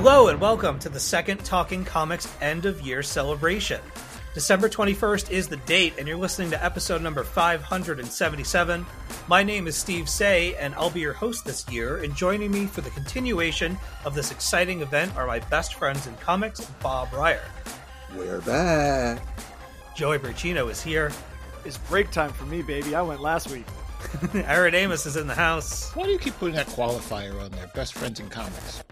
Hello and welcome to the second Talking Comics end of year celebration. December 21st is the date, and you're listening to episode number 577. My name is Steve Seigh, and I'll be your host this year. And joining me for the continuation of this exciting event are my best friends in comics, Bob Reyer. We're back. Joey Braccino is here. It's break time for me, baby. I went last week. Aaron Amos is in the house. Why do you keep putting that qualifier on there? Best friends in comics.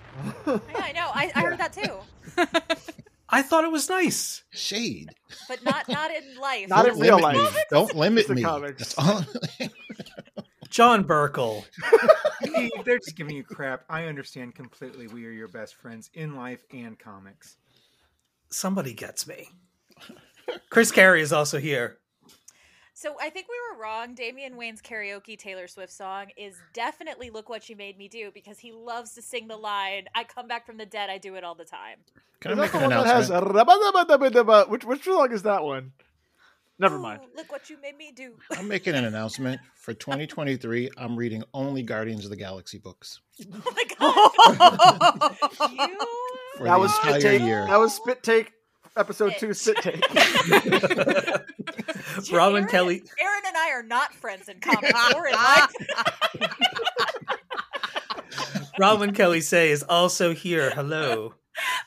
Yeah, I know. I, I heard that too, I thought it was nice. Shade. but not not in life. Not in Don't real life. me. Don't limit the me. comics. That's all. John Burkle. Steve, they're just giving you crap. I understand completely. We are your best friends in life and comics. Somebody gets me. Chris Carey is also here. So I think we were wrong. Damian Wayne's karaoke Taylor Swift song is definitely "Look What You Made Me Do" because he loves to sing the line "I come back from the dead, I do it all the time." Can I make that an the one that has announcement? which which song is that one? Never mind. Ooh, look what you made me do. I'm making an announcement for 2023. I'm reading only Guardians of the Galaxy books oh my god! you for That the was spit take. year. That was spit take. Episode two, spit take. Robin Aaron- Kelly. Aaron and I are not friends in comics or in life. Robin Kelly Seigh is also here. Hello.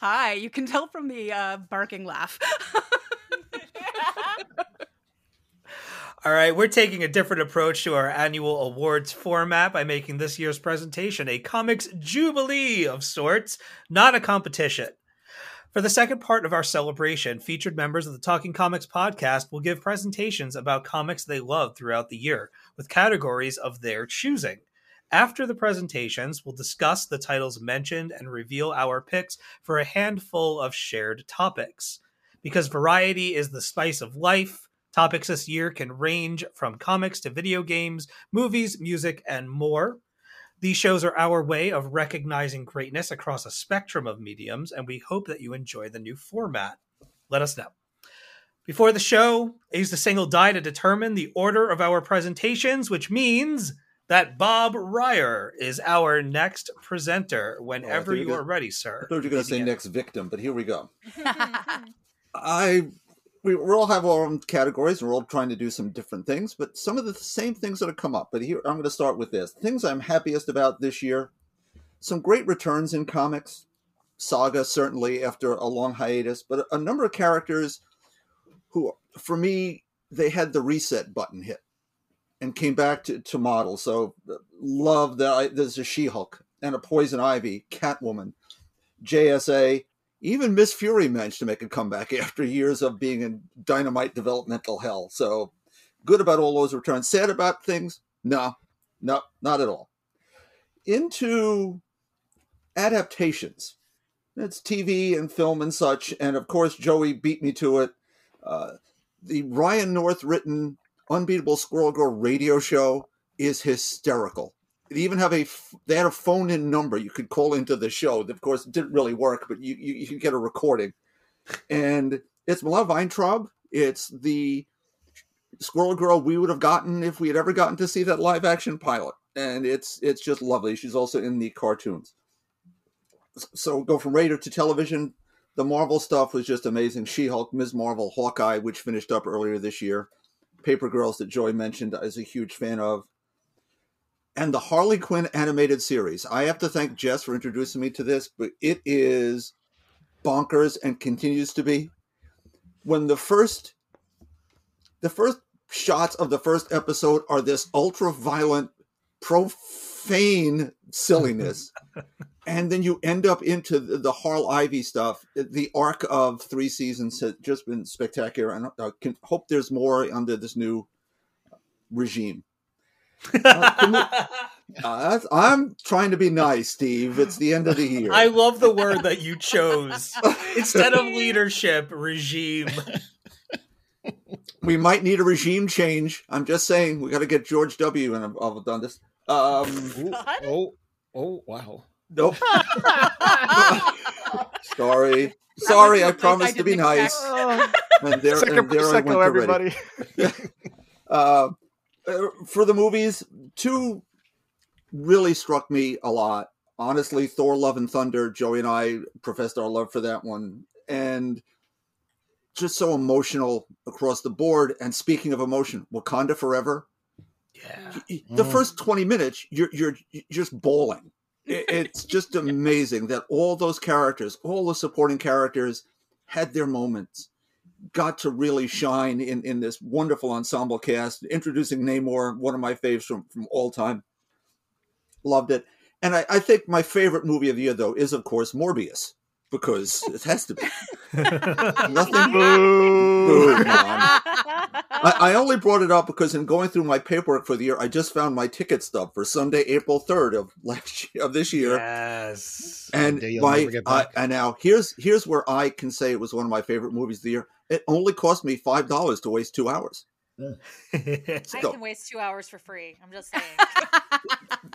Hi, you can tell from the uh, barking laugh. All right, we're taking a different approach to our annual awards format by making this year's presentation a comics jubilee of sorts, not a competition. For the second part of our celebration, featured members of the Talking Comics podcast will give presentations about comics they love throughout the year, with categories of their choosing. After the presentations, we'll discuss the titles mentioned and reveal our picks for a handful of shared topics. Because variety is the spice of life, topics this year can range from comics to video games, movies, music, and more. These shows are our way of recognizing greatness across a spectrum of mediums, and we hope that you enjoy the new format. Let us know. Before the show, I used a single die to determine the order of our presentations, which means that Bob Reyer is our next presenter whenever you you were are ready, sir. I thought you were going to say next victim, but here we go. I we, we all have our own categories, and we're all trying to do some different things, but some of the same things that have come up. But here, I'm going to start with this: things I'm happiest about this year. Some great returns in comics, Saga certainly after a long hiatus, but a number of characters who, for me, they had the reset button hit and came back to, to model. So love that I, there's a She-Hulk and a Poison Ivy, Catwoman, JSA, even Miss Fury managed to make a comeback after years of being in dynamite developmental hell. So good about all those returns. Sad about things? No, no, not at all. Into adaptations. It's TV and film and such. And of course, Joey beat me to it. Uh, the Ryan North written Unbeatable Squirrel Girl radio show is hysterical. They even have a they had a phone in number you could call into the show. Of course, it didn't really work, but you you, you get a recording. And it's Milana Vayntrub. It's the Squirrel Girl we would have gotten if we had ever gotten to see that live action pilot. And it's it's just lovely. She's also in the cartoons. So go from radio to television. The Marvel stuff was just amazing. She-Hulk, Ms. Marvel, Hawkeye, which finished up earlier this year. Paper Girls that Joy mentioned is a huge fan of. And the Harley Quinn animated series. I have to thank Jess for introducing me to this, but it is bonkers and continues to be. When the first the first shots of the first episode are this ultra violent, profane silliness. and then you end up into the, the Harl Ivy stuff. The arc of three seasons has just been spectacular, and I can hope there's more under this new regime. Uh, uh, I'm trying to be nice, Steve. It's the end of the year. I love the word that you chose instead of leadership regime. we might need a regime change. I'm just saying we got to get George W. and I've done this. Um, Ooh, oh, oh, wow. nope. Sorry, sorry. I promised I to be didn't expect- nice. Oh, And there, second, and there I went already. everybody. Uh, for the movies, two really struck me a lot. Honestly, Thor: Love and Thunder. Joey and I professed our love for that one, and just so emotional across the board. And speaking of emotion, Wakanda Forever. Yeah. the Mm. first 20 minutes you're you're you're just bawling it's just amazing that all those characters all the supporting characters had their moments got to really shine in in this wonderful ensemble cast introducing namor one of my faves from from all time loved it and I, I think my favorite movie of the year though is of course morbius because it has to be nothing Boo. Boo, I, I only brought it up because in going through my paperwork for the year, I just found my ticket stub for Sunday, April third of last year, of this year, Yes. and my never get I, back. and now here's here's where I can say it was one of my favorite movies of the year. It only cost me five dollars to waste two hours. I can waste two hours for free. I'm just saying.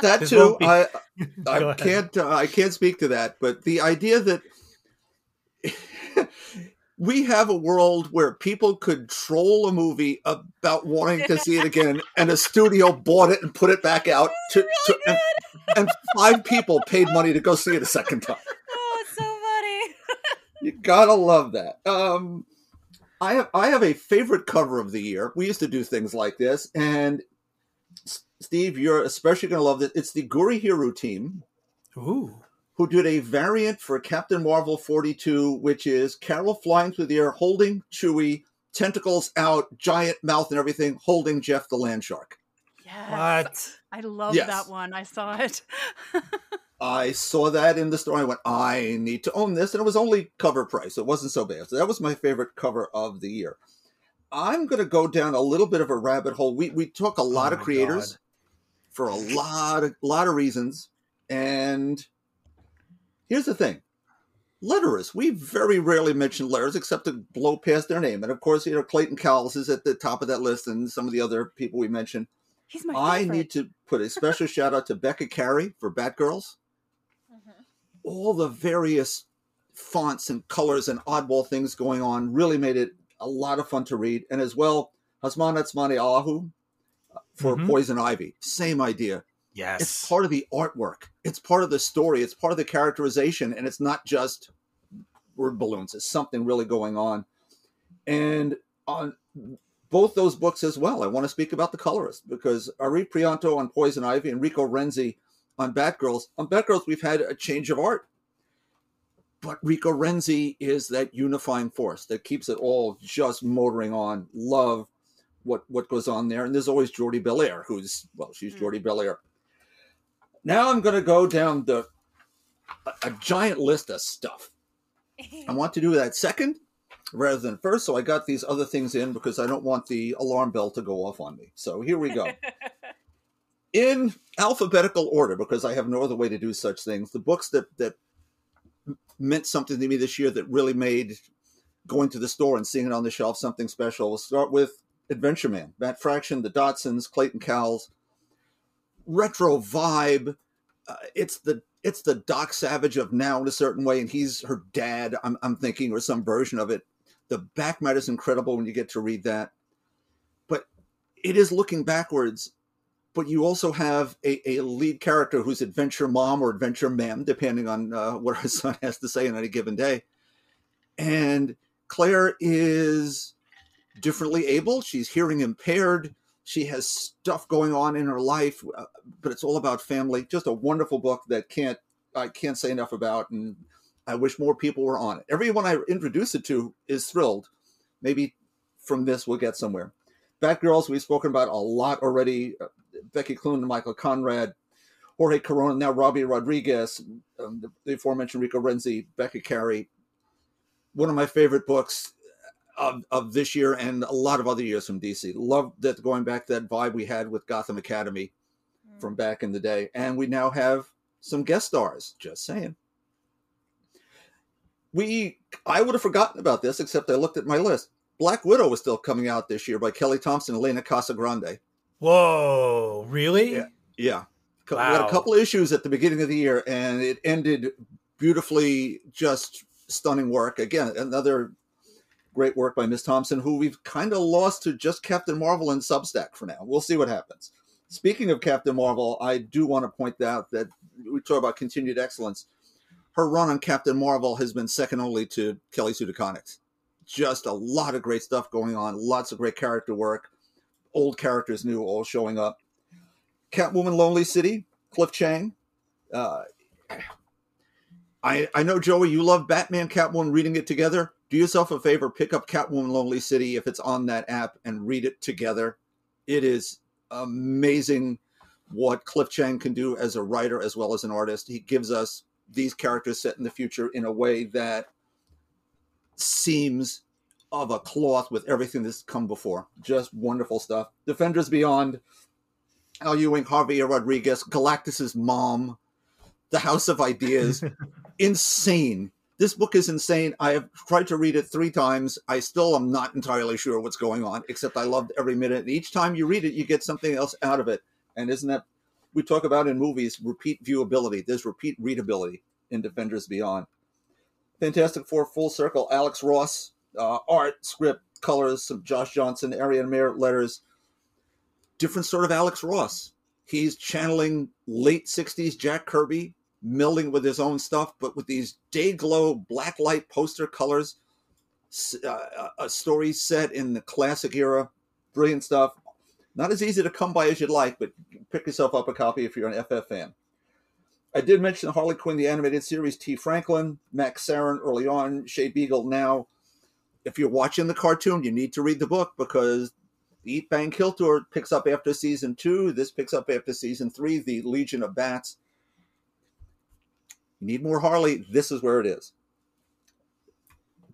That This too, I I can't uh, I can't speak to that, but the idea that we have a world where people could troll a movie about wanting to see it again, and a studio bought it and put it back out, to, to and, and five people paid money to go see it a second time. oh, it's so funny. You gotta love that. Um, I have I have a favorite cover of the year. We used to do things like this, and S- Steve, you're especially gonna love this. It's the Gurihiru team Ooh. who did a variant for Captain Marvel 42, which is Carol flying through the air, holding Chewie, tentacles out, giant mouth and everything, holding Jeff the land shark. Yes. What? I love Yes. that one. I saw it. I saw that in the store. I went, I need to own this, and it was only cover price. It wasn't so bad. So that was my favorite cover of the year. I'm going to go down a little bit of a rabbit hole. We we took a oh lot Oh of creators God. for a lot of lot of reasons, and here's the thing: letterers. We very rarely mention letters except to blow past their name, and of course, you know Clayton Cowles is at the top of that list, and some of the other people we mentioned. He's my I favorite. need to put a special shout out to Becca Carey for Batgirls all the various fonts and colors and oddball things going on really made it a lot of fun to read. And as well, Hassan Otsmane-Elhaou for Mhm. Poison Ivy. Same idea. Yes. It's part of the artwork, it's part of the story, it's part of the characterization, and it's not just word balloons. It's something really going on. And on both those books as well, I want to speak about the colorist because Arif Prianto on Poison Ivy and Rico Renzi on Batgirls. On Batgirls, we've had a change of art. But Rico Renzi is that unifying force that keeps it all just motoring on. Love what what goes on there. And there's always Jordie Bellaire, who's well, she's Mm. Jordie Bellaire. Now I'm going to go down the a, a giant list of stuff. I want to do that second rather than first, so I got these other things in because I don't want the alarm bell to go off on me. So here we go. in alphabetical order, because I have no other way to do such things, the books that that meant something to me this year that really made going to the store and seeing it on the shelf something special. We'll start with Adventure Man, Matt Fraction, the Dodsons, Clayton Cowles, retro vibe. Uh, it's the it's the Doc Savage of now in a certain way, and he's her dad. I'm I'm thinking, or some version of it. The back matter is incredible when you get to read that, but it is looking backwards. But you also have a, a lead character who's adventure mom or adventure ma'am, depending on uh, what her son has to say on any given day. And Claire is differently able. She's hearing impaired. She has stuff going on in her life, uh, but it's all about family. Just a wonderful book that can't I can't say enough about, and I wish more people were on it. Everyone I introduce it to is thrilled. Maybe from this we'll get somewhere. Batgirls, we've spoken about a lot already. Becky Cloonan, Michael Conrad, Jorge Corona, now Robbi Rodriguez, um, the, the aforementioned Rico Renzi, Becca Carey. One of my favorite books of, of this year and a lot of other years from DC. Love that going back to that vibe we had with Gotham Academy from back in the day. And we now have some guest stars. Just saying. We I would have forgotten about this, except I looked at my list. Black Widow was still coming out this year by Kelly Thompson, Elena Casagrande. Whoa, really? Yeah. Yeah. Co- We had a couple of issues at the beginning of the year, and it ended beautifully, just stunning work. Again, another great work by Miss Thompson, who we've kind of lost to just Captain Marvel and Substack for now. We'll see what happens. Speaking of Captain Marvel, I do want to point out that we talk about continued excellence. Her run on Captain Marvel has been second only to Kelly Sue DeConnick's. Just a lot of great stuff going on, lots of great character work, old characters, new, all showing up. Catwoman Lonely City, Cliff Chiang. Uh, I I know Joey, you love Batman Catwoman reading it together. Do yourself a favor, pick up Catwoman Lonely City if it's on that app and read it together. It is amazing what Cliff Chiang can do as a writer as well as an artist. He gives us these characters set in the future in a way that seems of a cloth with everything that's come before. Just wonderful stuff. Defenders Beyond, Al Ewing, Javier Rodriguez, Galactus's mom, The House of Ideas. insane. This book is insane. I have tried to read it three times. I still am not entirely sure what's going on, except I loved every minute. And each time you read it, you get something else out of it. And isn't that we talk about in movies repeat viewability? There's repeat readability in Defenders Beyond. Fantastic Four Full Circle, Alex Ross, uh, art, script, colors, some Josh Johnson, Ariana Maher letters. Different sort of Alex Ross. He's channeling late 60s Jack Kirby, melding with his own stuff, but with these day glow black light poster colors. Uh, a story set in the classic era. Brilliant stuff. Not as easy to come by as you'd like, but pick yourself up a copy if you're an FF fan. I did mention Harley Quinn, the animated series, Tee Franklin, Max Sarin early on, Shay Beagle now. If you're watching the cartoon, you need to read the book because Eat Bang Kill Tour picks up after season two. This picks up after season three, The Legion of Bats. You need more Harley. This is where it is.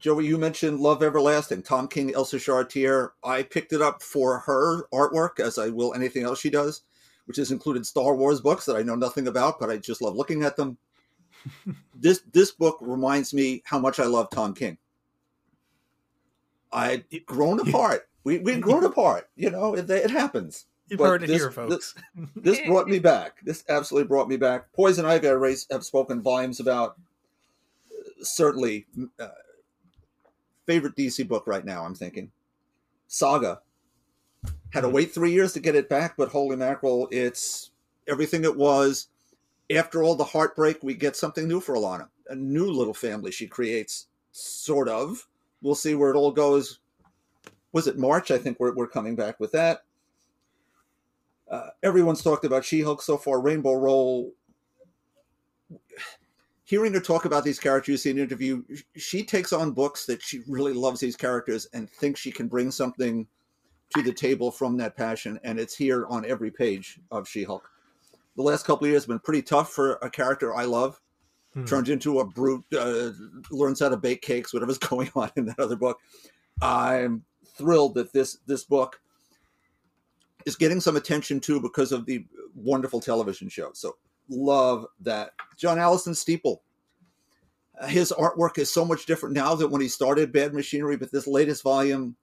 Joey, you mentioned Love Everlasting, Tom King, Elsa Charretier. I picked it up for her artwork, as I will anything else she does, which has included Star Wars books that I know nothing about, but I just love looking at them. this this book reminds me how much I love Tom King. I'd grown apart. We we'd grown apart. You know, it, it happens. You've But heard it this- here, folks. This brought me back. This absolutely brought me back. Poison Ivy, I have spoken volumes about. Uh, Certainly, uh, favorite DC book right now. I'm thinking, Saga. Had to wait three years to get it back, but holy mackerel, it's everything it was. After all the heartbreak, we get something new for Alana. A new little family she creates, sort of. We'll see where it all goes. Was it March? I think we're, we're coming back with that. Uh, everyone's talked about She-Hulk so far. Rainbow Rowell. Hearing her talk about these characters, in an interview. She takes on books that she really loves these characters and thinks she can bring something to the table from that passion, and it's here on every page of She-Hulk. The last couple of years have been pretty tough for a character I love. Hmm. Turned into a brute, uh, learns how to bake cakes, whatever's going on in that other book. I'm thrilled that this this book is getting some attention too because of the wonderful television show. So love that. John Allison Steeple. His artwork is so much different now than when he started Bad Machinery, but this latest volume,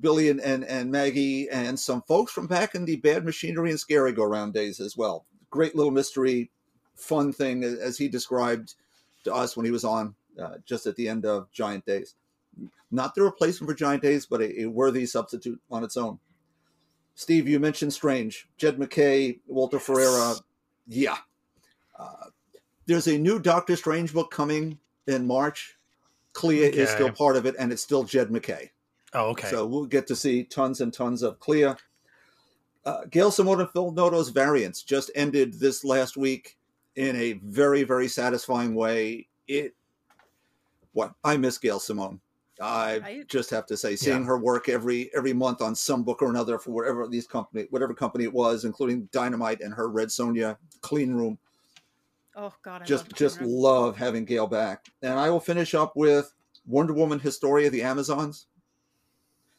Billy and, and, and Maggie and some folks from back in the Bad Machinery and Scary Go Round days as well. Great little mystery, fun thing as he described to us when he was on uh, just at the end of Giant Days. Not the replacement for Giant Days, but a, a worthy substitute on its own. Steve, you mentioned Strange, Jed MacKay, Walter Ferreira. Yeah. Uh, there's a new Doctor Strange book coming in March. Clea is still part of it, and it's still Jed MacKay. Oh, okay. So we'll get to see tons and tons of Clea. Uh, Gail Simone and Phil Noto's variants just ended this last week in a very, very satisfying way. It, what I miss Gail Simone. I I- just have to say, seeing Yeah. her work every every month on some book or another for whatever these company, whatever company it was, including Dynamite and her Red Sonja Clean Room, Oh God, I just loved just Room. love having Gail back. And I will finish up with Wonder Woman: Historia of the Amazons.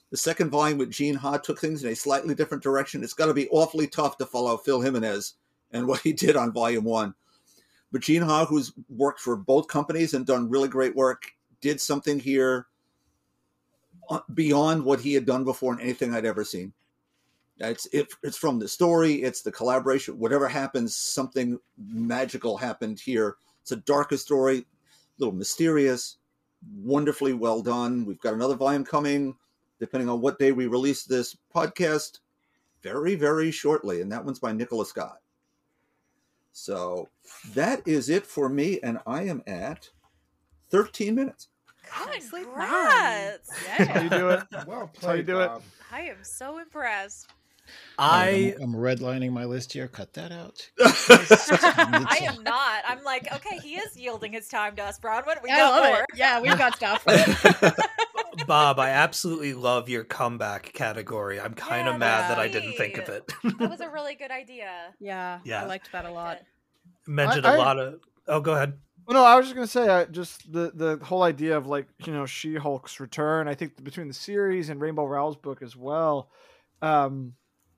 The second volume with Gene Ha took things in a slightly different direction. It's got to be awfully tough to follow Phil Jimenez and what he did on volume one. But Gene Ha, who's worked for both companies and done really great work, did something here uh, beyond what he had done before and anything I'd ever seen. It's it, it's from the story, it's the collaboration. Whatever happens, something magical happened here. It's a darker story, a little mysterious, wonderfully well done. We've got another volume coming, depending on what day we release this podcast, very very shortly, and that one's by Nicola Scott. So that is it for me, and I am at 13 minutes. Nicely done. Congrats! How you do it? Well That's how you played, do it. I am so impressed. I I'm, I'm redlining my list here. Cut that out. I am not. I'm like, okay, he is yielding his time to us, Brown. What We I got love more. it. Yeah, we've got stuff. Bob, I absolutely love your comeback category. I'm kind of Yeah, mad that I didn't think of it. That was a really good idea. yeah, Yeah. I liked that a lot. Mentioned I- a I- lot of. Oh, go ahead. Well, no, I was just gonna say, uh, just the the whole idea of like you know She Hulk's return. I think between the series and Rainbow Rowell's book as well. Um,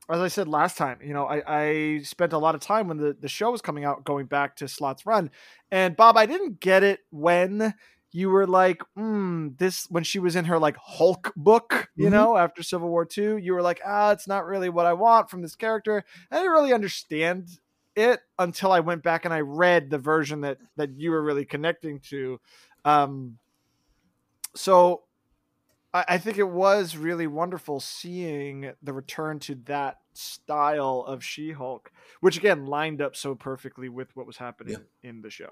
as I said last time, you know, I, I spent a lot of time when the the show was coming out, going back to Slott's run, and Bob, I didn't get it when you were like, hmm, this when she was in her like Hulk book, you Mhm. know, after Civil War Two, you were like, ah, it's not really what I want from this character. I didn't really understand it until I went back and I read the version that that you were really connecting to. Um, so I, I think it was really wonderful seeing the return to that style of She-Hulk, which again lined up so perfectly with what was happening in the show.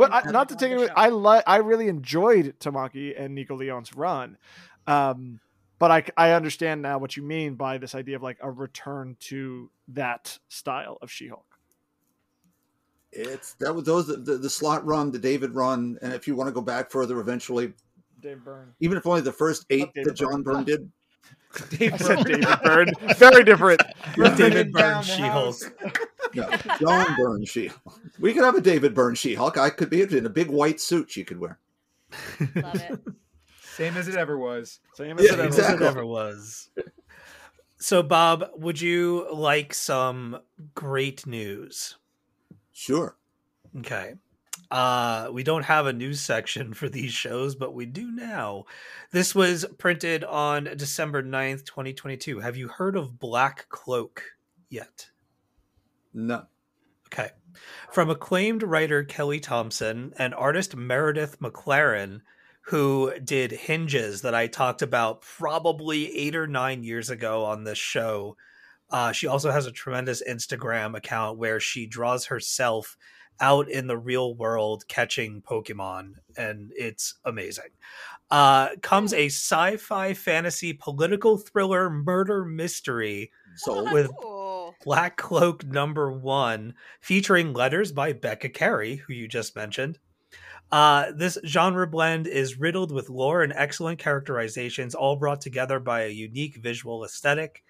But I, not to take it away, I li- I really enjoyed Tamaki and Nico Leon's run. Um, but I, I understand now what you mean by this idea of like a return to that style of She-Hulk. It's that was those the, the, the Slott run, the David run, and if you want to go back further, eventually, Dave Byrne. even if only the first eight that John Byrne. Byrne did. I said David Byrne. Very different. David Byrne, the She-Hulk. No, John Byrne She. We could have a David Byrne She Hulk. I could be in a big white suit she could wear. Love it. Same as it ever was. Same as Yeah, it ever Exactly. exactly. It ever was. So, Bob, would you like some great news? Sure. Okay. Uh, we don't have a news section for these shows, but we do now. This was printed on December 9th, 2022. Have you heard of Black Cloak yet? No. Okay. From acclaimed writer Kelly Thompson and artist Meredith McLaren, who did Hinges that I talked about probably eight or nine years ago on this show. Uh, she also has a tremendous Instagram account where she draws herself out in the real world catching Pokemon, and it's amazing. Uh, comes a sci fi fantasy political thriller murder mystery So Oh, with cool. Black Cloak number one, featuring letters by Becca Carey, who you just mentioned. Uh, this genre blend is riddled with lore and excellent characterizations, all brought together by a unique visual aesthetic.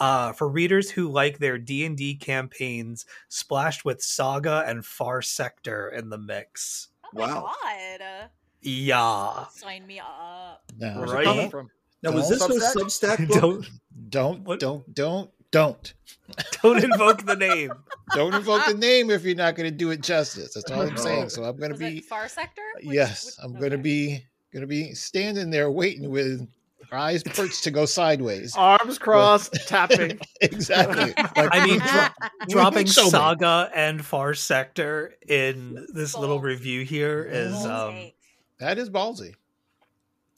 Uh, for readers who like their D and D campaigns splashed with Saga and Far Sector in the mix, Oh Wow. god. yeah. Sign me up. Now, Right. from? now was Don't this a Substack book? don't don't, What? don't, don't, don't, don't invoke the name. don't invoke the name if you're not going to do it justice. That's all I'm saying. So I'm going to be Far Sector? Which- yes, which- I'm going to be going to be standing there waiting with our eyes perched to go sideways. Arms crossed, tapping. exactly. Like, I mean, dro- dropping Show me. Saga and Far Sector in this little review here is um, that is ballsy.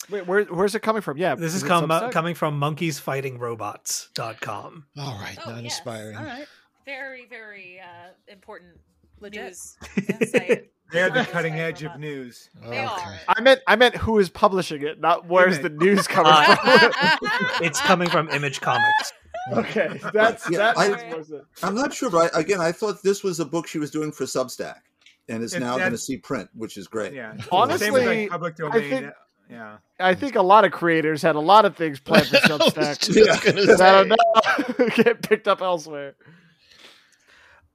Wait, where, where's it coming from? Yeah, this is it come, Substack? coming from monkeysfightingrobots.com. All right, Oh, not yes. inspiring. All right. Very, very uh, important Legit. news. site. They're the cutting edge of news. They are. I meant I meant who is publishing it, not where's the news coming Uh, from. It's coming from Image Comics. okay, that's Yeah, that I- makes more sense. I'm not sure, but I, again, I thought this was a book she was doing for Substack, and is It- now going to see print, which is great. Yeah. Honestly, Same with like public I think- Yeah. I think a lot of creators had a lot of things planned for Substack gonna that I say. get picked up elsewhere.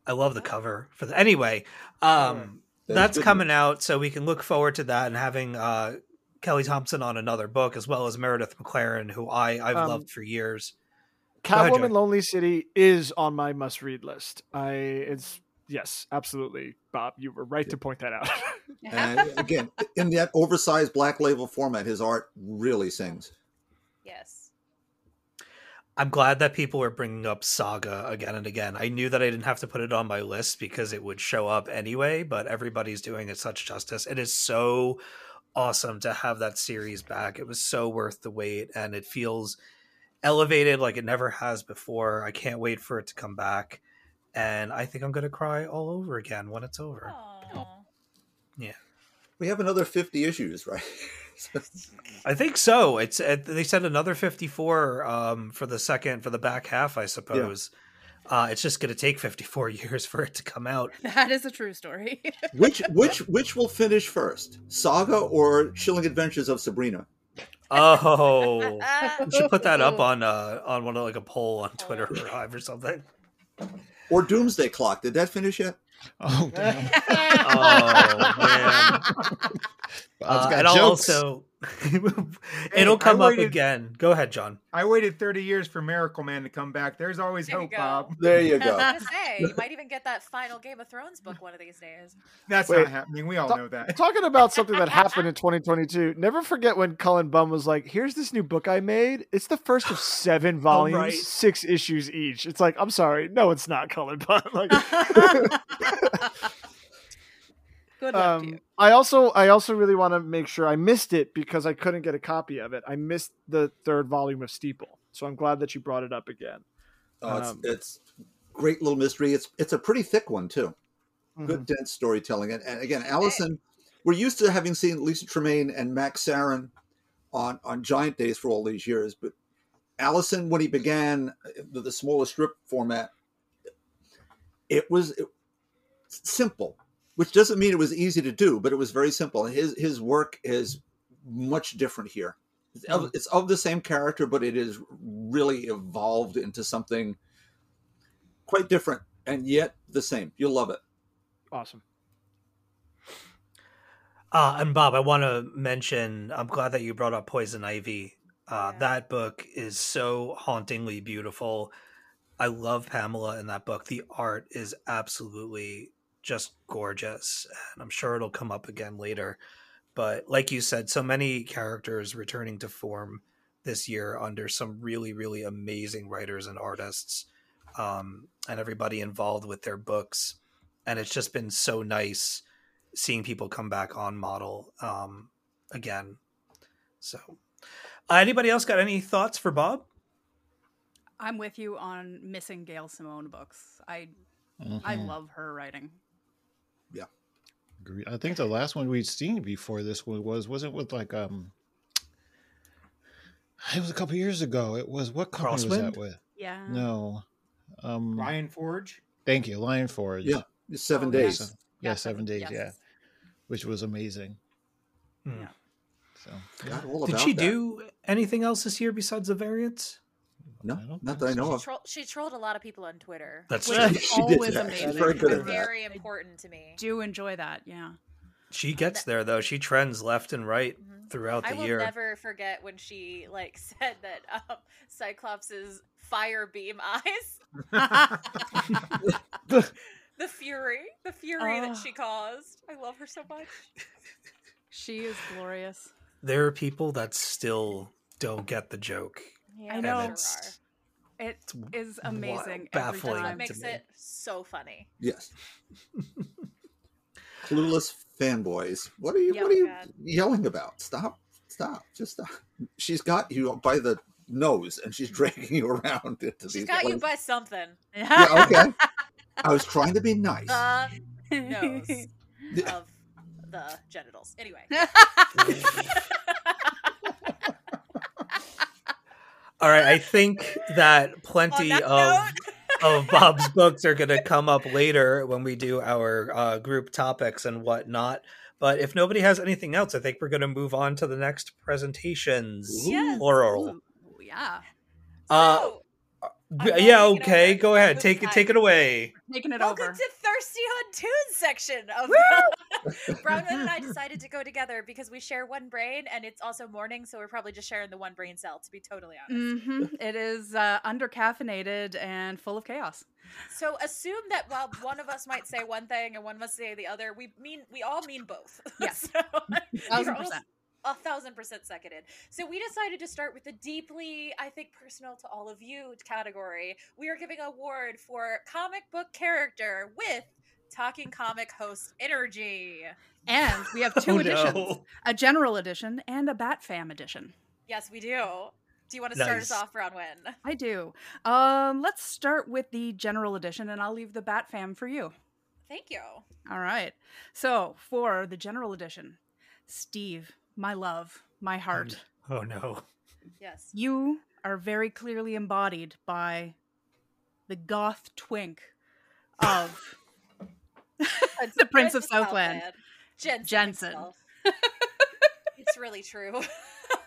I love the cover for the anyway. Um, That's that's good coming out, so we can look forward to that and having uh, Kelly Thompson on another book as well as Meredith McLaren, who I I've Um, loved for years. Go ahead, Catwoman Lonely City is on my must read list. I it's yes, absolutely, Bob. You were right to point that out. And again, in that oversized black label format, his art really sings. Yes. I'm glad that people are bringing up Saga again and again. I knew that I didn't have to put it on my list because it would show up anyway, but everybody's doing it such justice. It is so awesome to have that series back. It was so worth the wait and it feels elevated like it never has before. I can't wait for it to come back. And I think I'm going to cry all over again when it's over. Yeah, We have another 50 issues, right? I think so. It's uh, they said another 54 um, for the second for the back half, I suppose. Uh, it's just going to take 54 years for it to come out. That is a true story. which which which will finish first? Saga or Chilling Adventures of Sabrina? Oh, we should put that up on uh on one of like a poll on Twitter or Hive or something. Or Doomsday Clock? Did that finish yet? Oh, damn. Oh man! Bob's Uh, got and I'll jokes. also it'll I come up again. Go ahead, John. I waited 30 years for Miracleman to come back. There's always There hope, go. Bob. There you go. I go. was gonna say you might even get that final Game of Thrones book one of these days. That's Wait. not happening. We all Ta- know that. Talking about something that happened in 2022. Never forget when Cullen Bunn was like, "Here's this new book I made. It's the first of seven volumes, right. six issues each." It's like, I'm sorry, no, it's not Cullen Bunn. Like, Good luck to you. um, I also, I also really want to make sure I missed it because I couldn't get a copy of it. I missed the third volume of Steeple, so I'm glad that you brought it up again. Oh, it's, Um, it's great little mystery. It's it's a pretty thick one too. Mhm. Good dense storytelling. And, and again, Allison, we're used to having seen Lissa Treiman and Max Sarin on on Giant Days for all these years, but Allison, when he began with the smaller strip format, it was it, simple, which doesn't mean it was easy to do, but it was very simple. His his work is much different here. It's of, it's of the same character, but it is really evolved into something quite different and yet the same. You'll love it. Awesome. Uh, and Bob, I want to mention. I'm glad that you brought up Poison Ivy. Uh, Yeah. That book is so hauntingly beautiful. I love Pamela in that book. The art is absolutely just gorgeous, and I'm sure it'll come up again later. But like you said, so many characters returning to form this year under some really, really amazing writers and artists, um, and everybody involved with their books. And it's just been so nice seeing people come back on model um, again. So, uh, anybody else got any thoughts for Bob? I'm with you on missing Gail Simone books. I Mhm. I love her writing. Agree. I think the last one we'd seen before this one was wasn't with like um. It was a couple years ago. It was what company was that with? Yeah. No, um. Lion Forge. Thank you, Lion Forge. Yeah. It's seven Oh, days. So- yeah, seven days. Yes. Yeah, which was amazing. Hmm. Yeah. So Forgot all Did she that. do anything else this year besides the variants? No, I don't that I know She, of. troll- she trolled a lot of people on Twitter. That's which true. is She did always that. amazing. She's very good at that. very important to me. Do enjoy that. Yeah. She gets there though. She trends left and right Mhm. throughout the year. I will year. never forget when she like said that um, Cyclops's fire beam eyes, the fury, the fury that she caused. I love her so much. She is glorious. There are people that still don't get the joke. Yeah, I know. It's- It's is wa- amazing. baffling every time. What makes me. it so funny? Yes. Clueless fanboys. What are you Yeah, what are oh you God. yelling about? Stop. Stop. Just stop. She's got you by the nose and she's dragging you around into She's these got you by something. Yeah, okay. I was trying to be nice. The nose of the genitals. Anyway. All right, I think that plenty that of of Bob's books are going to come up later when we do our uh, group topics and whatnot. But if nobody has anything else, I think we're going to move on to the next presentations. Yes. Oral. Ooh, yeah. Uh, So, yeah, okay. Go ahead. Take it. time. Take it away. Taking it Welcome over. to Thirsty on Tunes section of Bronwyn and I decided to go together because we share one brain and it's also morning, so we're probably just sharing the one brain cell, to be totally honest. hmm It is uh, undercaffeinated and full of chaos. So assume that while one of us might say one thing and one must say the other, we mean we all mean both. Yes. so, Thousand you're all percent. A thousand percent seconded. So we decided to start with the deeply, I think, personal to all of you category. We are giving award for comic book character with talking comic host energy. And we have two Oh, editions no. a general edition and a Bat Fam edition. Yes, we do. Do you want to start us Nice. off, Bronwyn? I do. Um, let's start with the general edition, and I'll leave the Bat Fam for you. Thank you. All right. So for the general edition, Steve, my love, my heart, Oh no. Yes. you are very clearly embodied by the goth twink of the Prince of Southland. Jensen. Jensen. it's really true.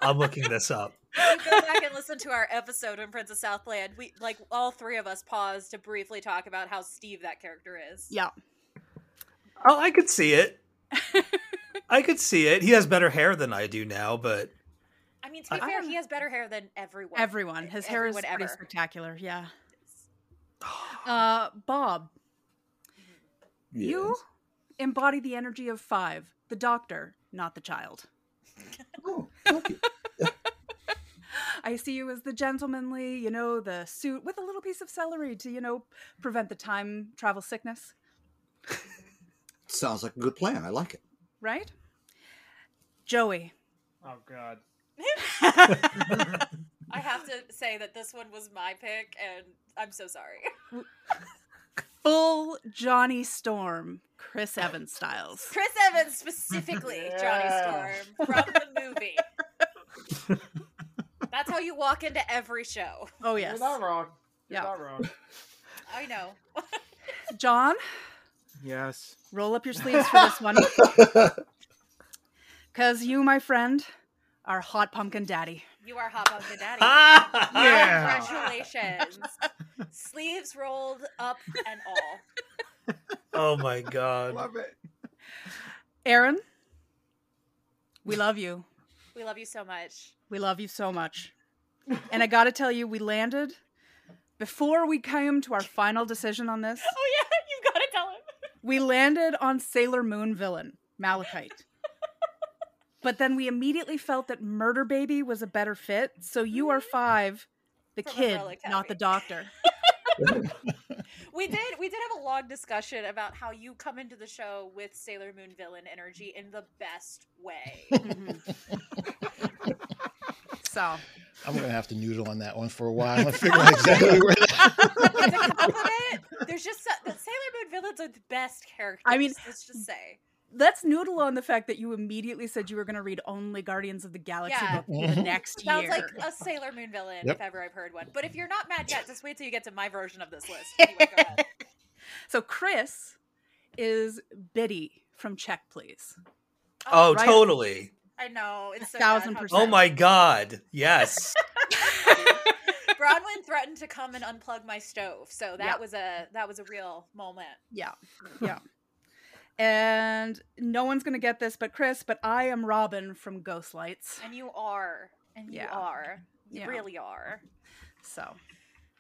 I'm looking this up. If you go back and listen to our episode on Prince of Southland, we like all three of us paused to briefly talk about how Steve that character is. Yeah. Oh, I could see it. I could see it. He has better hair than I do now, but I mean, to be I- fair, he has better hair than everyone. Everyone. His hair is Everyone pretty ever. spectacular. Yeah. Uh, Bob, you embody the energy of five, the doctor, not the child. Oh, thank you. I see you as the gentlemanly, you know, the suit with a little piece of celery to, you know, prevent the time travel sickness, Sounds like a good plan. I like it. right? Joey. Oh God. I have to say that this one was my pick, and I'm so sorry. Full Johnny Storm, Chris Evans styles. Chris Evans specifically, Johnny Storm from the movie. That's how you walk into every show. Oh, yes. You're not wrong. You're Yeah. not wrong. I know. John, Yes. roll up your sleeves for this one. Because you, my friend, are Hot Pumpkin Daddy. You are Hot Pumpkin Daddy. Yeah. Congratulations. Sleeves rolled up and all. oh my god. Love it. Aaron, we love you. We love you so much. We love you so much. And I got to tell you, we landed before we came to our final decision on this. Oh yeah, you gotta tell him. We landed on Sailor Moon villain, Malachite. But then we immediately felt that Murder Baby was a better fit. So you are five, the From kid, not the doctor. We did we did have a long discussion about how you come into the show with Sailor Moon villain energy in the best way. Mm-hmm. So I'm gonna have to noodle on that one for a while. I'm gonna figure out exactly where that. As a compliment, there's just so, the Sailor Moon villains are the best characters. I mean- let's just say. Let's noodle on the fact that you immediately said you were going to read only Guardians of the Galaxy Yeah. book the mm-hmm. next Sounds year. Sounds like a Sailor Moon villain Yep. if ever I've heard one. But if you're not mad yet, just wait till you get to my version of this list. Anyway, so Chris is Bitty from Check Please. Oh, oh right. totally. I know it's so thousand percent. Oh my god. Yes. Bronwyn threatened to come and unplug my stove, so that Yeah. was a that was a real moment. Yeah, yeah. And no one's going to get this but Chris, but I am Robin from Ghost Lights. And you are, and Yeah. you are, you Yeah. really are. So,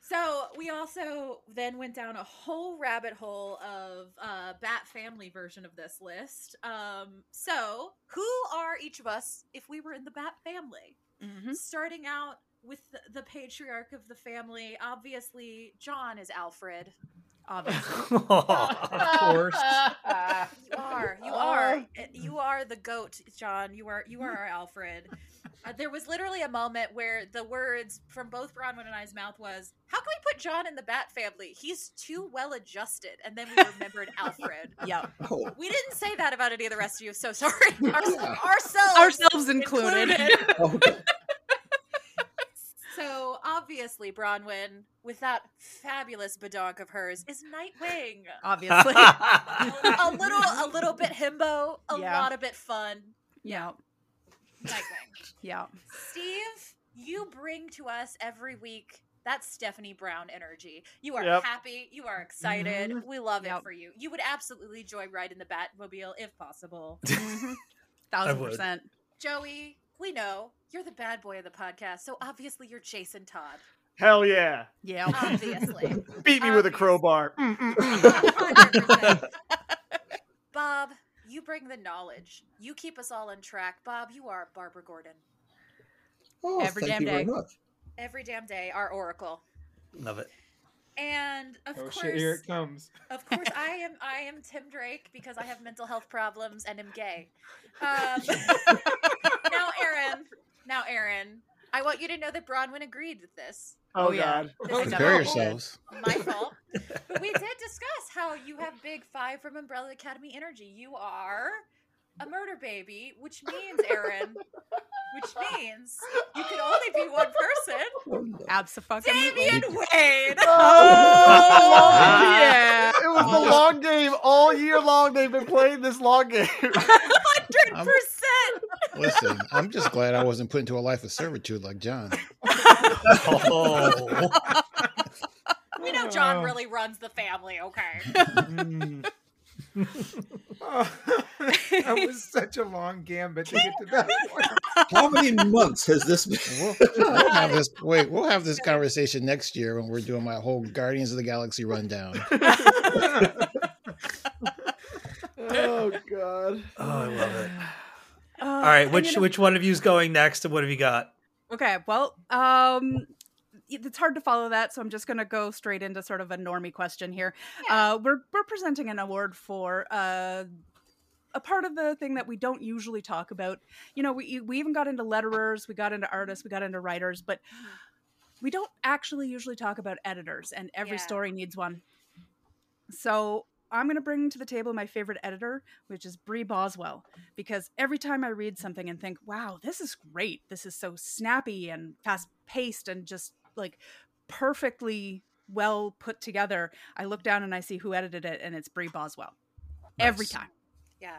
So we also then went down a whole rabbit hole of uh, Bat Family version of this list. Um, so who are each of us if we were in the Bat Family? mhm. Starting out with the, the patriarch of the family, obviously John is Alfred. Obviously. Of course. You are, you are, you are the goat, John. You are, you are our Alfred. Uh, there was literally a moment where the words from both Bronwyn and I's mouth was, "How can we put John in the Bat family? He's too well adjusted." And then we remembered Alfred. yeah. Oh, We didn't say that about any of the rest of you. So sorry. Our, Yeah. ourselves, Ourselves included. okay. So So obviously, Bronwyn, with that fabulous badonk of hers, is Nightwing. Obviously. a little, a little bit himbo, a Yeah. lot of bit fun. yeah. Nightwing. Yeah. Steve, you bring to us every week that Stephanie Brown energy. You are Yep. happy. You are excited. We love Yep. it for you. You would absolutely joyride in the Batmobile if possible. Mhm. Thousand would. percent. Joey, we know you're the bad boy of the podcast, so obviously you're Jason Todd. Hell yeah. Yeah. Obviously. Beat me with a crowbar. Mm, mm, mm. Bob, you bring the knowledge. You keep us all on track. Bob, you are Barbara Gordon. Oh, Every thank damn you very day. much. Every damn day, our Oracle. Love it. And of Oh course, shit! Here it comes. Of course, I am. I am Tim Drake because I have mental health problems and am gay. Um, now, Aaron. Now, Aaron. I want you to know that Bronwyn agreed with this. Oh, Oh, yeah. God. This is Prepare yourselves. My fault. But we did discuss how you have big five from Umbrella Academy energy. You are a murder baby, which means Aaron, which means you can only be one person. Absolutely. Damian Wayne. Oh, yeah. It was the long game. All year long, they've been playing this long game. Hundred I'm- percent. Listen, I'm just glad I wasn't put into a life of servitude like John. Oh. We know John Oh. really runs the family. Okay. Mm. Oh, that was such a long gambit to get to that point. How many months has this been? We'll, we'll have this. Wait, we'll have this conversation next year when we're doing my whole Guardians of the Galaxy rundown. oh, God. Oh, I love it. Uh, All right, which you know- which one of you is going next, and what have you got? Okay, well, um, it's hard to follow that, so I'm just going to go straight into sort of a normie question here. Yeah. Uh, we're we're presenting an award for uh, a part of the thing that we don't usually talk about. You know, we we even got into letterers, we got into artists, we got into writers, but we don't actually usually talk about editors, and every Yeah. story needs one. So I'm going to bring to the table my favorite editor, which is Brie Boswell, because every time I read something and think, "Wow, this is great. This is so snappy and fast paced and just like perfectly well put together," I look down and I see who edited it, and it's Brie Boswell. Every time. Yeah.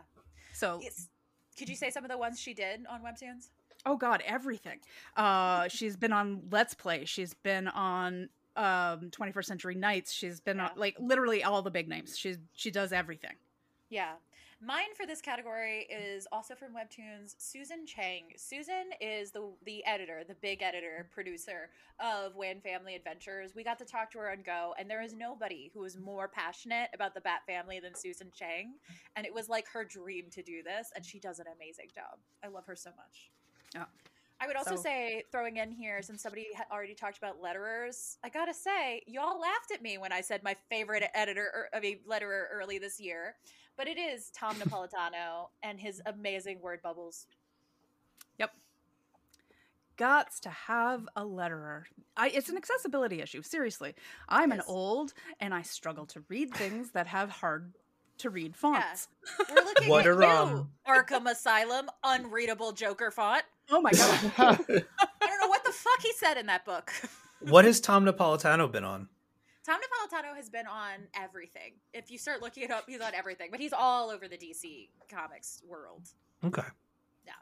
So, It's, could you say some of the ones she did on Webtoons? oh god, everything. Uh, she's been on Let's Play. She's been on um 21st Century Knights. She's been on Yeah. like literally all the big names. She's she does everything. Yeah. Mine for this category is also from Webtoons, Susan Chang. Susan is the the editor, the big editor, producer of Wayne Family Adventures. We got to talk to her on Go, and there is nobody who is more passionate about the Bat family than Susan Chang. And it was like her dream to do this, and she does an amazing job. I love her so much. Yeah. I would also So- say, throwing in here, since somebody had already talked about letterers, I gotta say, y'all laughed at me when I said my favorite editor, or, I mean, letterer early this year. But it is Tom Napolitano and his amazing word bubbles. Yep. Gots to have a letterer. I, it's an accessibility issue. Seriously, I'm an old and I struggle to read things that have hard to read fonts. We're looking What at a you, rum. Arkham Asylum, unreadable Joker font. Oh my god. I don't know what the fuck he said in that book. What has Tom Napolitano been on? Tom Napolitano has been on everything. If you start looking it up, he's on everything. But he's all over the DC comics world. Okay. Yeah.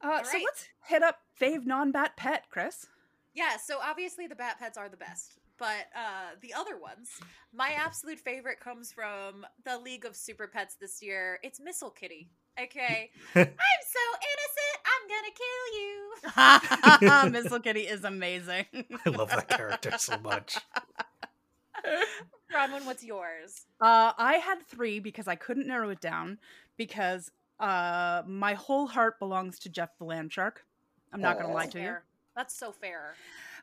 Uh, so let's hit up fave non-bat pet, Chris. Yeah, so obviously the Bat Pets are the best. But uh, the other ones, my absolute favorite comes from the League of Super Pets this year. It's Missile Kitty. Okay. I'm so innocent, I'm gonna kill you. Missile Kitty is amazing. I love that character so much. Bronwyn, what's yours? Uh, I had three because I couldn't narrow it down because uh, my whole heart belongs to Jeff the Land Shark. I'm not going to lie That's to you. That's so fair.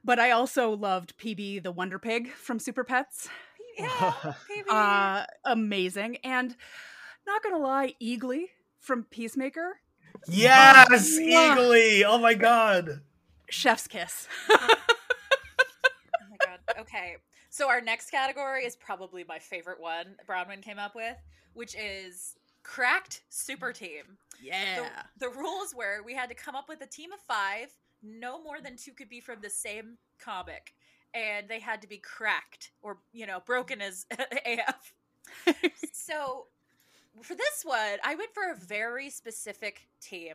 But I also loved PB the Wonder Pig from Super Pets. Yeah, baby. Uh, amazing. And not going to lie, Eagly from Peacemaker, Yes, Mwah. Eagly. Oh my god. Chef's Kiss. Oh my god. Okay. So our next category is probably my favorite one Bronwyn came up with, which is cracked super team. yeah. The, the rules were we had to come up with a team of five no more than two could be from the same comic, and they had to be cracked or you know broken as AF. so for this one, I went for a very specific team,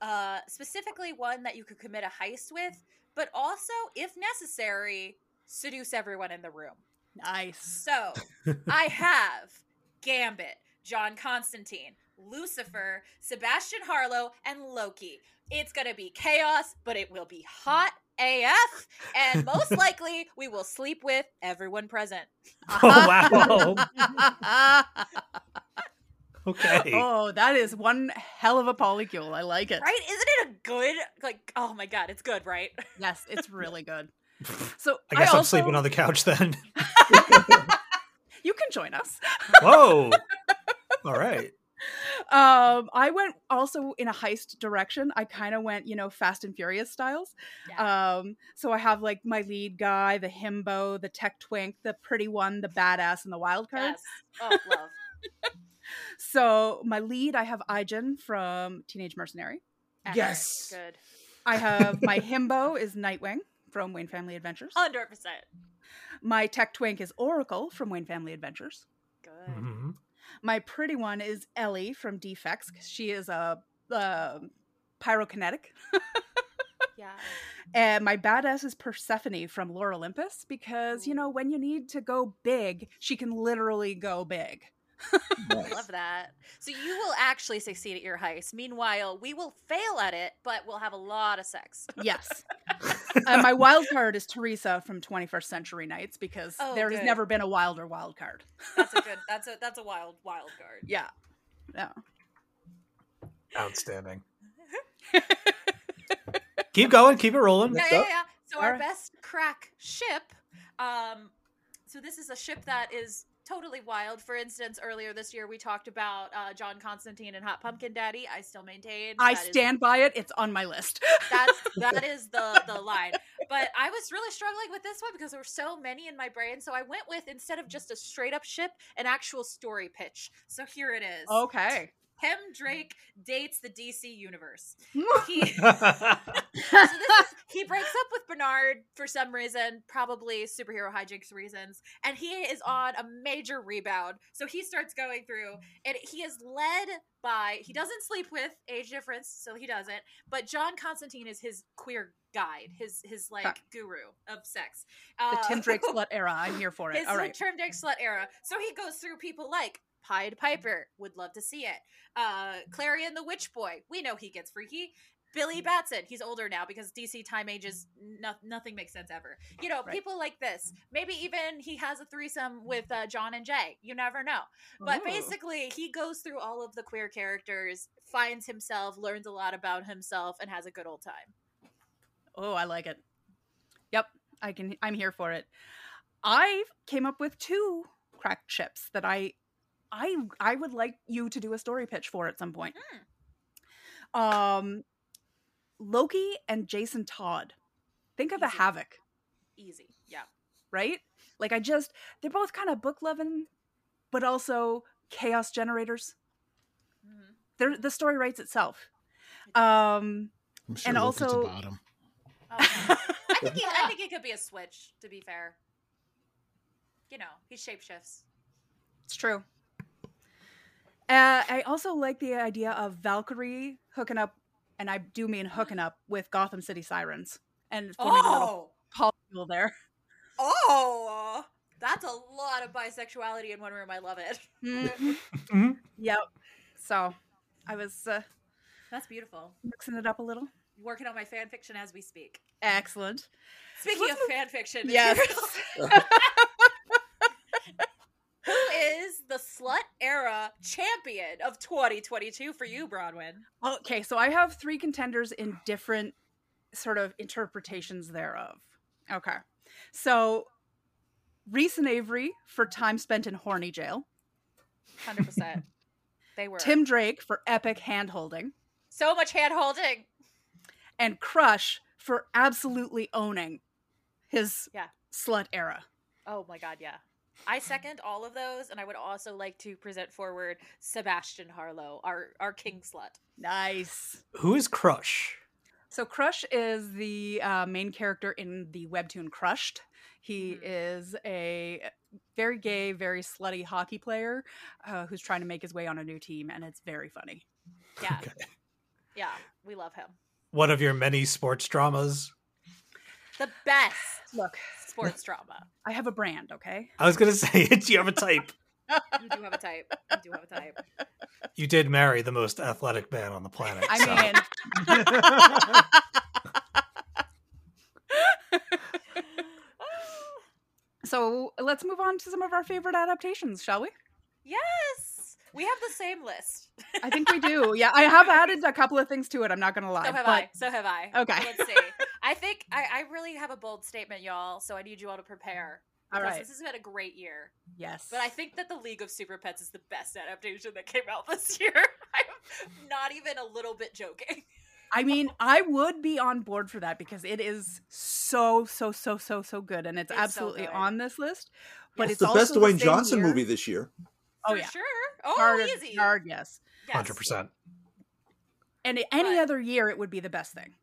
uh, specifically one that you could commit a heist with, but also, if necessary, seduce everyone in the room. Nice. So I have Gambit, John Constantine, Lucifer, Sebastian Harlow, and Loki. It's gonna be chaos, but it will be hot AF, and most likely we will sleep with everyone present. Oh, wow. Okay. oh, that is one hell of a polycule. I like it. Right? Isn't it a good like oh my god, it's good, right? Yes, it's really good. So I guess I am also, sleeping on the couch then. You can join us. Whoa. All right. Um, I went also in a heist direction. I kind of went, you know, Fast and Furious styles. Um, so I have like my lead guy, the himbo, the tech twink, the pretty one, the badass, and the wild card. Yes. Oh, love. So my lead, I have Ijin from Teenage Mercenary. Yes. Good. I have my himbo is Nightwing from Wayne Family Adventures. Hundred percent. My tech twink is Oracle from Wayne Family Adventures. Good. Mhm. My pretty one is Ellie from Defects because she is a, uh pyrokinetic. Yeah. And my badass is Persephone from Lore Olympus because, you know, when you need to go big, she can literally go big. Nice. Love that. So you will actually succeed at your heist. Meanwhile, we will fail at it, but we'll have a lot of sex. Yes. and my wild card is Teresa from 21st Century Knights because Oh, there has good. never been a wilder wild card. That's a good. That's a that's a wild wild card. Yeah. Yeah. Outstanding. keep going. Keep it rolling. Yeah, yeah, yeah. So our Alright. best crack ship. Um, so this is a ship that is totally wild. For instance, earlier this year we talked about uh, John Constantine and Hot Pumpkin Daddy. I still maintain. I that is- stand by it. It's on my list. that's that is the the line. But I was really struggling with this one because there were so many in my brain. So I went with instead of just a straight up ship, an actual story pitch. So here it is. okay. Tim Drake dates the DC universe. He so this is, he breaks up with Bernard for some reason, probably superhero hijinks reasons, and he is on a major rebound. So he starts going through, and he is led by he doesn't sleep with age difference, so he doesn't. But John Constantine is his queer guide, his his like Okay. guru of sex. The Uh, Tim Drake slut era. I'm here for it. his All like right. Tim Drake slut era. So he goes through people like Pied Piper, would love to see it. Uh, Clarion the Witch Boy, we know he gets freaky. Billy Batson, he's older now because DC time ages, no, nothing makes sense ever. You know, Right. people like this. Maybe even he has a threesome with uh, John and Jay. You never know. But Ooh. basically, he goes through all of the queer characters, finds himself, learns a lot about himself, and has a good old time. Oh, I like it. Yep, I can. I'm here for it. I came up with two cracked chips that I, I, I would like you to do a story pitch for at some point. Um, Loki and Jason Todd. Think of the Easy. havoc, Easy. Yeah. right? Like I just, they're both kind of book loving, but also chaos generators. Mhm. They're, the story writes itself. Um, I'm sure And Loki's also- a bottom. Oh, I think he, I think it could be a switch. To be fair, you know, he shapeshifts. It's true. Uh, I also like the idea of Valkyrie hooking up, and I do mean hooking up with Gotham City Sirens and forming a little Oh, polycule there. oh, that's a lot of bisexuality in one room. I love it. Mhm. Mhm. Yep. So I was uh, That's beautiful. mixing it up a little. Working on my fan fiction as we speak. Excellent. Speaking let's of move- fan fiction, Yes. material, who is the slut era champion of 2022 for you, Bronwyn? Okay, so I have three contenders in different sort of interpretations thereof. Okay. So Reese and Avery for time spent in horny jail. Hundred percent. They were Tim Drake for epic hand holding. so much hand holding. and Crush for absolutely owning his Yeah. slut era. Oh my god, yeah. I second all of those, and I would also like to present forward Sebastian Harlow, our our king slut. Nice. Who is Crush? So Crush is the uh, main character in the webtoon Crushed. He Mhm. is a very gay, very slutty hockey player uh, who's trying to make his way on a new team, and it's very funny. Yeah. Okay. Yeah. We love him. One of your many sports dramas. The best Look, sports drama. I have a brand, okay? I was gonna say it. You have a type. You do have a type. You do have a type. You did marry the most athletic man on the planet. so- I mean, so let's move on to some of our favorite adaptations, shall we? Yes. We have the same list. I think we do. Yeah, I have added a couple of things to it. I'm not going to lie. So have but I. So have I. Okay. Let's see. I think I, I really have a bold statement, y'all. So I need you all to prepare. All because right. This has been a great year. yes. But I think that the League of Super Pets is the best adaptation that came out this year. I'm not even a little bit joking. I mean, I would be on board for that because it is so, so, so, so, so good, and it's, It's absolutely good. on this list. But It's it's, the also best the Dwayne same Johnson year- movie this year. Oh For yeah, sure. Oh, hard, easy. hard, yes. Yes. Hundred percent. And any But- other year, it would be the best thing.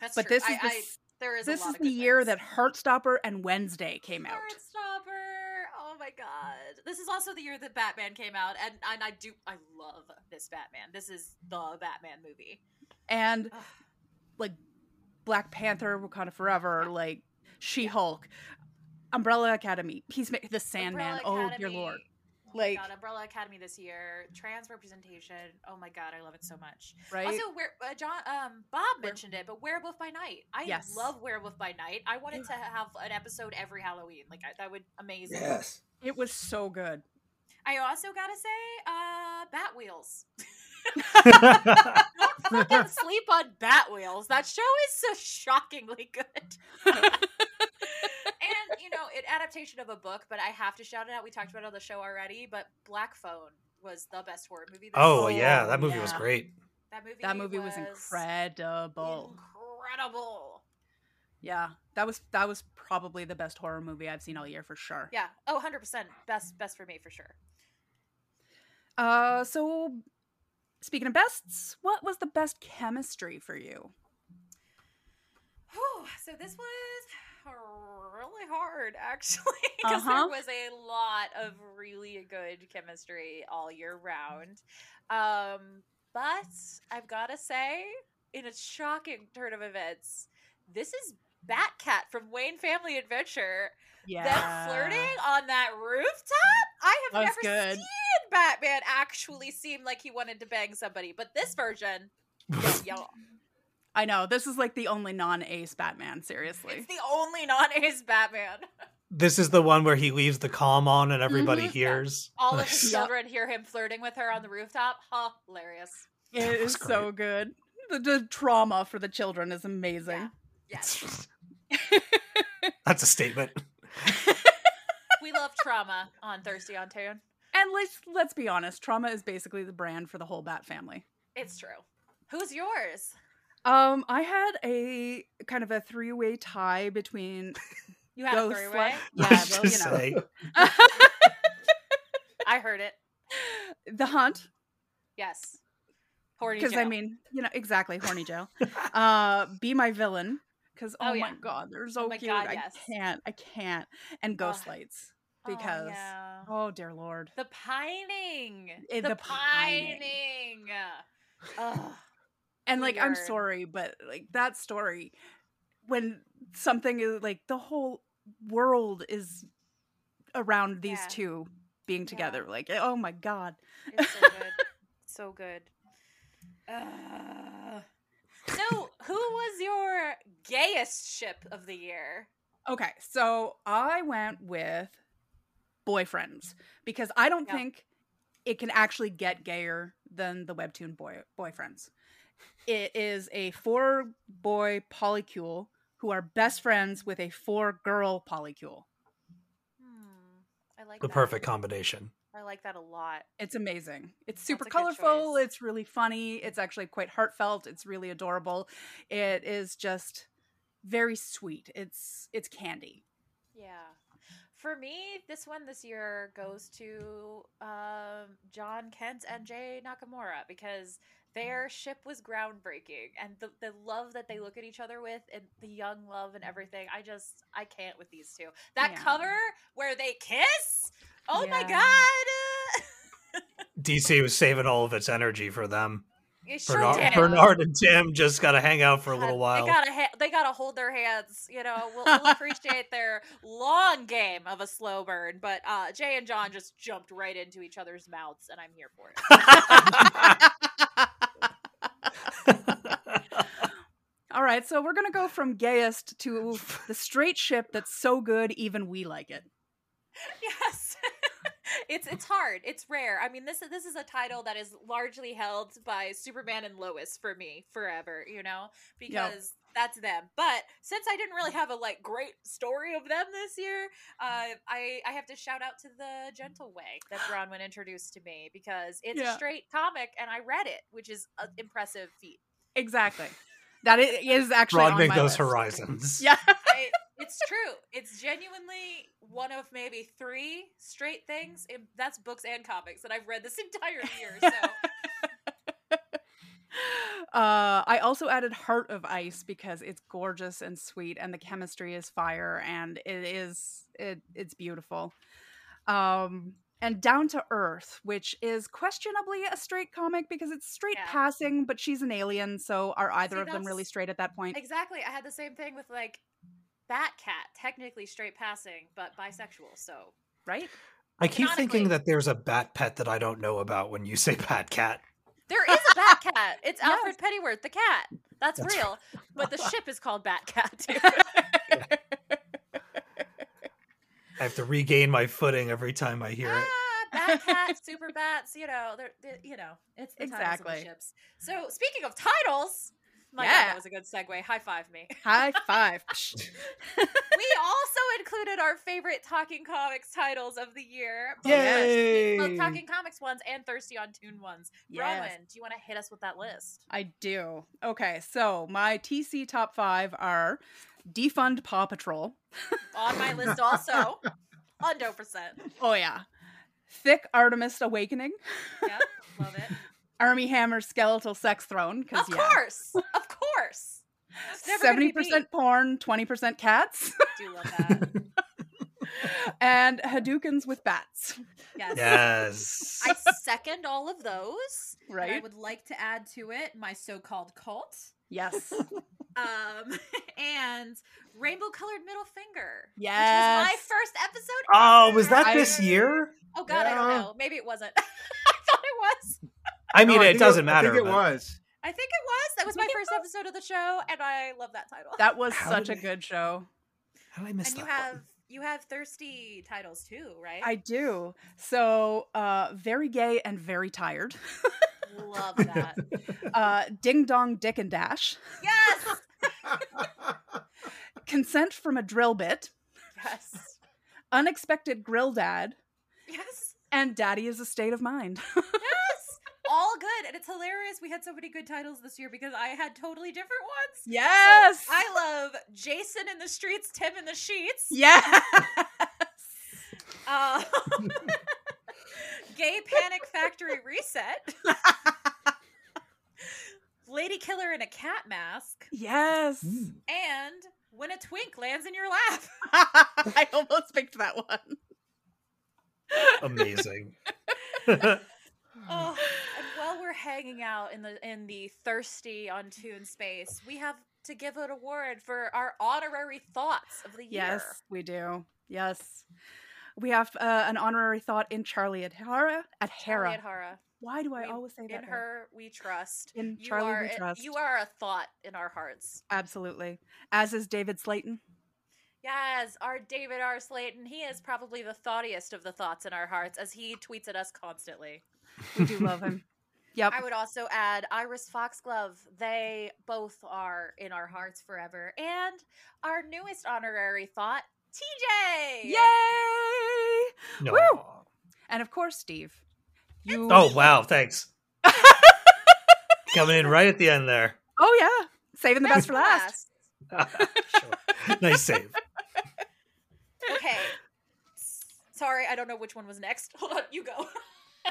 That's But true. this is I, the, I, there is a this is the year things. that Heartstopper and Wednesday came out. Heartstopper. Oh my god. This is also the year that Batman came out and, and I do I love this Batman. This is the Batman movie. and like Black Panther, Wakanda Forever, like She Hulk, Umbrella Academy, Peacemaker, The Sandman. Oh dear lord! Oh my Like- god, Umbrella Academy this year. Trans representation. Oh my god, I love it so much. Right? Also, where uh, John um Bob mentioned it, but Werewolf by Night. I Yes. love Werewolf by Night. I wanted to have an episode every Halloween. Like I, that would amazing. Yes. it was so good. I also gotta say, uh, Batwheels. Don't fucking sleep on Batwheels. That show is so shockingly good. and you know, an adaptation of a book, but I have to shout it out. We talked about it on the show already, but Black Phone was the best horror movie. This Oh year. yeah, that movie was great. That movie. That movie was incredible. Incredible. Yeah, that was that was probably the best horror movie I've seen all year for sure. Yeah. Oh, 100 percent. Best, best for me for sure. Uh, so speaking of bests, what was the best chemistry for you? Whew, so this was really hard, actually, because Uh-huh. there was a lot of really good chemistry all year round. Um, but I've got to say, in a shocking turn of events, this is Batcat from Wayne Family Adventure. Yeah, Them flirting on that rooftop. I have That was never good. seen Batman actually seem like he wanted to bang somebody, but this version, yo, I know this is like the only non-ace Batman. Seriously, it's the only non-ace Batman. This is the one where he leaves the calm on and everybody Mhm. hears. All of his Yep. children hear him flirting with her on the rooftop. Hilarious. It is That is was so good. The, the trauma for the children is amazing. Yeah. Yes. That's a statement. we love trauma on Thirsty on Toon. And let's let's be honest, trauma is basically the brand for the whole Bat family. It's true. Who's yours? Um, I had a kind of a three-way tie between You had a three way? Yeah, I well, you know. I heard it. the hunt Yes. Horny because I mean, you know, exactly, horny Joe. uh, be my villain because oh, Oh, my god, they're so Oh cute. God, I yes. can't, I can't. And ghost Ugh. lights Oh, because yeah. oh, dear lord. The pining. Eh, the, the pining. pining. And like, I'm sorry, but like that story, when something is like the whole world is around these Yeah. two being Yeah. together, like oh my god. It's so good. so good. Uh, so, who was your gayest ship of the year? Okay, so I went with boyfriends because I don't Yeah. think it can actually get gayer than the webtoon boy boyfriends. It is a four boy polycule who are best friends with a four girl polycule. Hmm, I like The that. perfect combination. I like that a lot. It's amazing. It's super That's a good colorful. It's really funny. It's actually quite heartfelt. It's really adorable. It is just very sweet. It's it's candy. Yeah. For me, this one this year goes to um, John Kent and Jay Nakamura because their ship was groundbreaking, and the the love that they look at each other with, and the young love and everything. I just I can't with these two. That Yeah. cover where they kiss. Oh my god! DC was saving all of its energy for them. Sure Bernard. Bernard and Tim just got to hang out for a little while. They gotta ha- they gotta hold their hands. You know, we'll, we'll appreciate their long game of a slow burn. But uh, Jay and John just jumped right into each other's mouths, and I'm here for it. All right, so we're gonna go from gayest to the straight ship that's so good even we like it. yes. It's it's hard. It's rare. I mean, this this is a title that is largely held by Superman and Lois for me forever. You know, because that's them. But since I didn't really have a like great story of them this year, uh, I I have to shout out to the Gentle Way that Bronwyn introduced to me because it's Yeah. a straight comic and I read it, which is an impressive feat. Exactly. That i- actually on Broadening those list. horizons. Yeah. I, it's true. It's genuinely one of maybe three straight things. In, that's books and comics that I've read this entire year. So Uh, I also added Heart of Ice because it's gorgeous and sweet, and the chemistry is fire, and it is it it's beautiful. Um, and Down to Earth, which is questionably a straight comic because it's straight Yeah. passing, but she's an alien, so are either See, of them really straight at that point? exactly, I had the same thing with like Batcat, technically straight passing, but bisexual. So Right? I keep thinking that there's a bat pet that I don't know about when you say bat cat. there is a Batcat. It's Yes. Alfred Pennyworth, the cat. That's, That's real. But the ship is called Batcat. Too. I have to regain my footing every time I hear it. Ah, Batcat, Super Bats, you know, they're, they're you know, it's the titles of Exactly. the ships. So speaking of titles, my God, that was a good segue. High five me. High five. We also included our favorite Talking Comics titles of the year. both Yay! Both Talking Comics ones and Thirsty on Toon ones. Yes. Bronwyn, do you want to hit us with that list? I do. Okay, so my TC top five are Defund Paw Patrol. On my list also. Hundo percent. Oh, yeah. Thick Artemis Awakening. Yep, love it. Armie Hammer Skeletal Sex Throne. Of Because, yeah. course. Of course. Never Seventy percent porn, twenty percent cats, beat. Do love that. and Hadoukens with bats. Yes. Yes. I second all of those. And I would like to add to it my so-called cult. Yes. Um and rainbow colored middle finger. Yeah. Which was my first episode. Oh, ever. was that I- this year? Oh god, I don't know. Maybe it wasn't. I thought it was. I mean, No, I it doesn't I matter. think it but- was. I think it was. That was my first episode of the show, and I love that title. That was How such a did I- good show. How did I miss and you that have one? You have thirsty titles too, right? I do. So, uh, very gay and very tired. love that. Uh, Ding Dong Dick and Dash. yes. Consent from a drill bit. Yes. Unexpected grill dad. Yes. And daddy is a state of mind. Yes. All good. And it's hilarious. We had so many good titles this year because I had totally different ones. So yes. I love Jason in the streets, Tim in the sheets. yes. Uh, Gay Panic Factory Reset. Lady Killer in a cat mask. yes. And When a Twink Lands in Your Lap. I almost picked that one. Amazing. Oh, and while we're hanging out in the in the thirsty on Toon space, we have to give an award for our honorary thoughts of the year. Yes, we do. Yes. We have uh, an honorary thought in Charlie at Hera. At Hera. Charlie Hara. Why do I We- always say that? In her, we trust. In you Charlie are, we trust. You are a thought in our hearts. Absolutely. As is David Slayton. Yes, our David R. Slayton. He is probably the thoughtiest of the thoughts in our hearts, as he tweets at us constantly. We do love him. Yep. I would also add Iris Foxglove. They both are in our hearts forever. And our newest honorary thought, TJ. Yay! No. Woo! And of course, Steve. You Oh wow! Thanks. Coming in right at the end there. Oh yeah. Saving the best for last. Sure. Nice save. Okay. Sorry, I don't know which one was next. Hold on, you go.